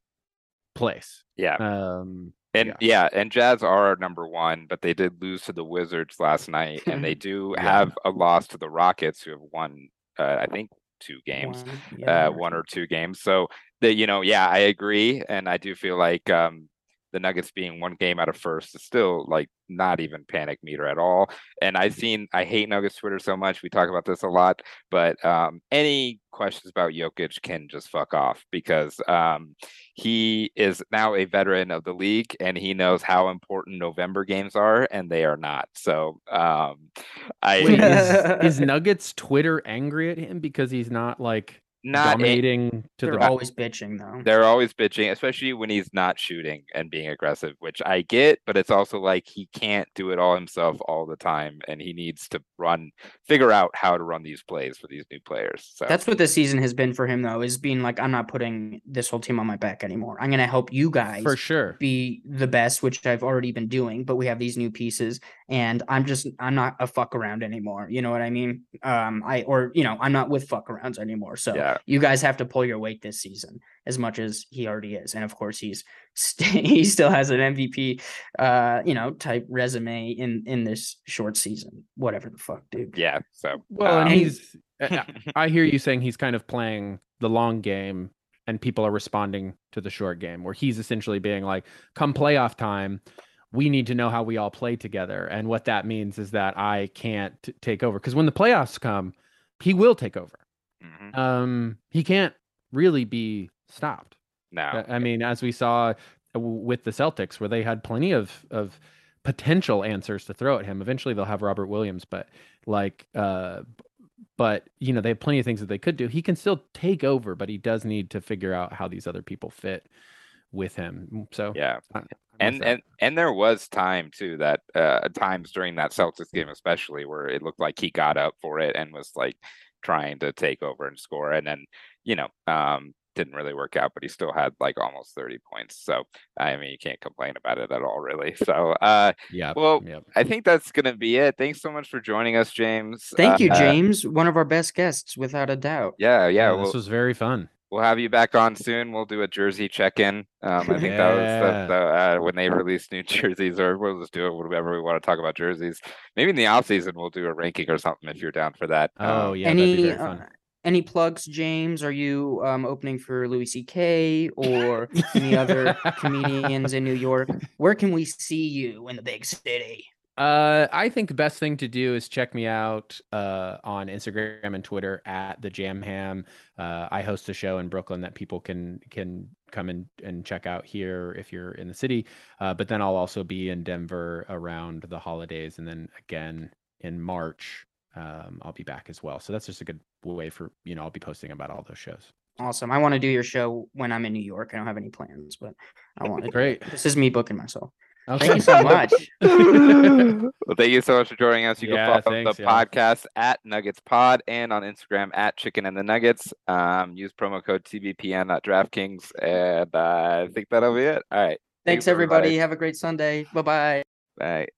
Speaker 3: place
Speaker 2: Yeah.
Speaker 3: um
Speaker 2: And
Speaker 3: Yeah.
Speaker 2: yeah. and Jazz are number one, but they did lose to the Wizards last night, and they do
Speaker 3: Yeah.
Speaker 2: have a loss to the Rockets, who have won, uh, I think, two games,
Speaker 1: One, yeah,
Speaker 2: uh, one or two games. So the you know, yeah, I agree, and I do feel like um, the Nuggets being one game out of first is still like not even panic meter at all. And I've seen, I hate Nuggets Twitter so much. We talk about this a lot, but um, any questions about Jokic can just fuck off because um, he is now a veteran of the league and he knows how important November games are, and they are not. So um, I
Speaker 3: wait, is, is nuggets twitter angry at him because he's not like
Speaker 2: not a-
Speaker 3: dominating to
Speaker 1: They're
Speaker 3: the
Speaker 1: always bitching though.
Speaker 2: they're always bitching, especially when he's not shooting and being aggressive, which I get, but it's also like he can't do it all himself all the time, and he needs to run, figure out how to run these plays for these new players. So
Speaker 1: That's what this season has been for him though, is being like, I'm not putting this whole team on my back anymore. I'm gonna help you guys
Speaker 3: for sure
Speaker 1: be the best, which I've already been doing, but we have these new pieces and I'm just I'm not a fuck around anymore. You know what I mean? Um I or you know, I'm not with fuck arounds anymore. So
Speaker 2: yeah,
Speaker 1: you guys have to pull your weight this season as much as he already is. And of course he's st- he still has an MVP uh, you know, type resume in in this short season. Whatever the fuck, dude.
Speaker 2: yeah. So
Speaker 3: well and
Speaker 2: um,
Speaker 3: he's I- I hear you saying he's kind of playing the long game and people are responding to the short game where he's essentially being like, come playoff time, we need to know how we all play together. And what that means is that I can't t- take over because when the playoffs come, he will take over.
Speaker 2: mhm.
Speaker 3: Um, he can't really be stopped.
Speaker 2: no,
Speaker 3: I- I mean, as we saw uh, with the Celtics, where they had plenty of of potential answers to throw at him. Eventually, they'll have Robert Williams, but like, uh, but you know, they have plenty of things that they could do. He can still take over, but he does need to figure out how these other people fit with him. So
Speaker 2: yeah.
Speaker 3: I- I'm with
Speaker 2: and
Speaker 3: that.
Speaker 2: and and there was time too that uh times during that Celtics game especially where it looked like he got up for it and was like trying to take over and score and then you know um didn't really work out but he still had like almost 30 points so I mean you can't complain about it at all really so uh
Speaker 3: yeah,
Speaker 2: well,
Speaker 3: yep.
Speaker 2: I think that's gonna be it thanks so much for joining us James
Speaker 1: Thank you,
Speaker 2: Uh,
Speaker 1: James. One of our best guests, without a doubt.
Speaker 2: yeah yeah
Speaker 3: this
Speaker 2: we'll,
Speaker 3: was very fun.
Speaker 2: We'll have you back on soon. We'll do a jersey check-in. Um, I think that was the, the, uh, when they released new jerseys, or we'll just do it whenever we want to talk about jerseys. Maybe in the off season we'll do a ranking or something if you're down for that.
Speaker 3: Oh
Speaker 2: Um,
Speaker 3: yeah, that'd be
Speaker 1: any
Speaker 3: very fun.
Speaker 1: uh, any plugs, James? Are you um opening for Louis C.K. or any other comedians in New York? Where can we see you in the big city?
Speaker 3: Uh, I think the best thing to do is check me out uh, on Instagram and Twitter at the Jam Ham. Uh, I host a show in Brooklyn that people can can come and and check out here if you're in the city. Uh, but then I'll also be in Denver around the holidays, and then again in March. Um, I'll be back as well. So that's just a good way for you know I'll be posting about all those shows.
Speaker 1: Awesome. I want to do your show when I'm in New York. I don't have any plans, but I want to.
Speaker 3: Great.
Speaker 1: This is me booking myself.
Speaker 3: Okay.
Speaker 1: Thank you so much.
Speaker 2: well, thank you so much for joining us. You
Speaker 3: yeah,
Speaker 2: can follow
Speaker 3: thanks,
Speaker 2: the
Speaker 3: yeah.
Speaker 2: podcast at Nuggets Pod and on Instagram at Chicken and the Nuggets. Um, use promo code TBPN at DraftKings, and uh, I think that'll be it. All right.
Speaker 1: Thanks, thanks
Speaker 2: everybody.
Speaker 1: everybody. Have a great Sunday. Bye-bye.
Speaker 2: Bye.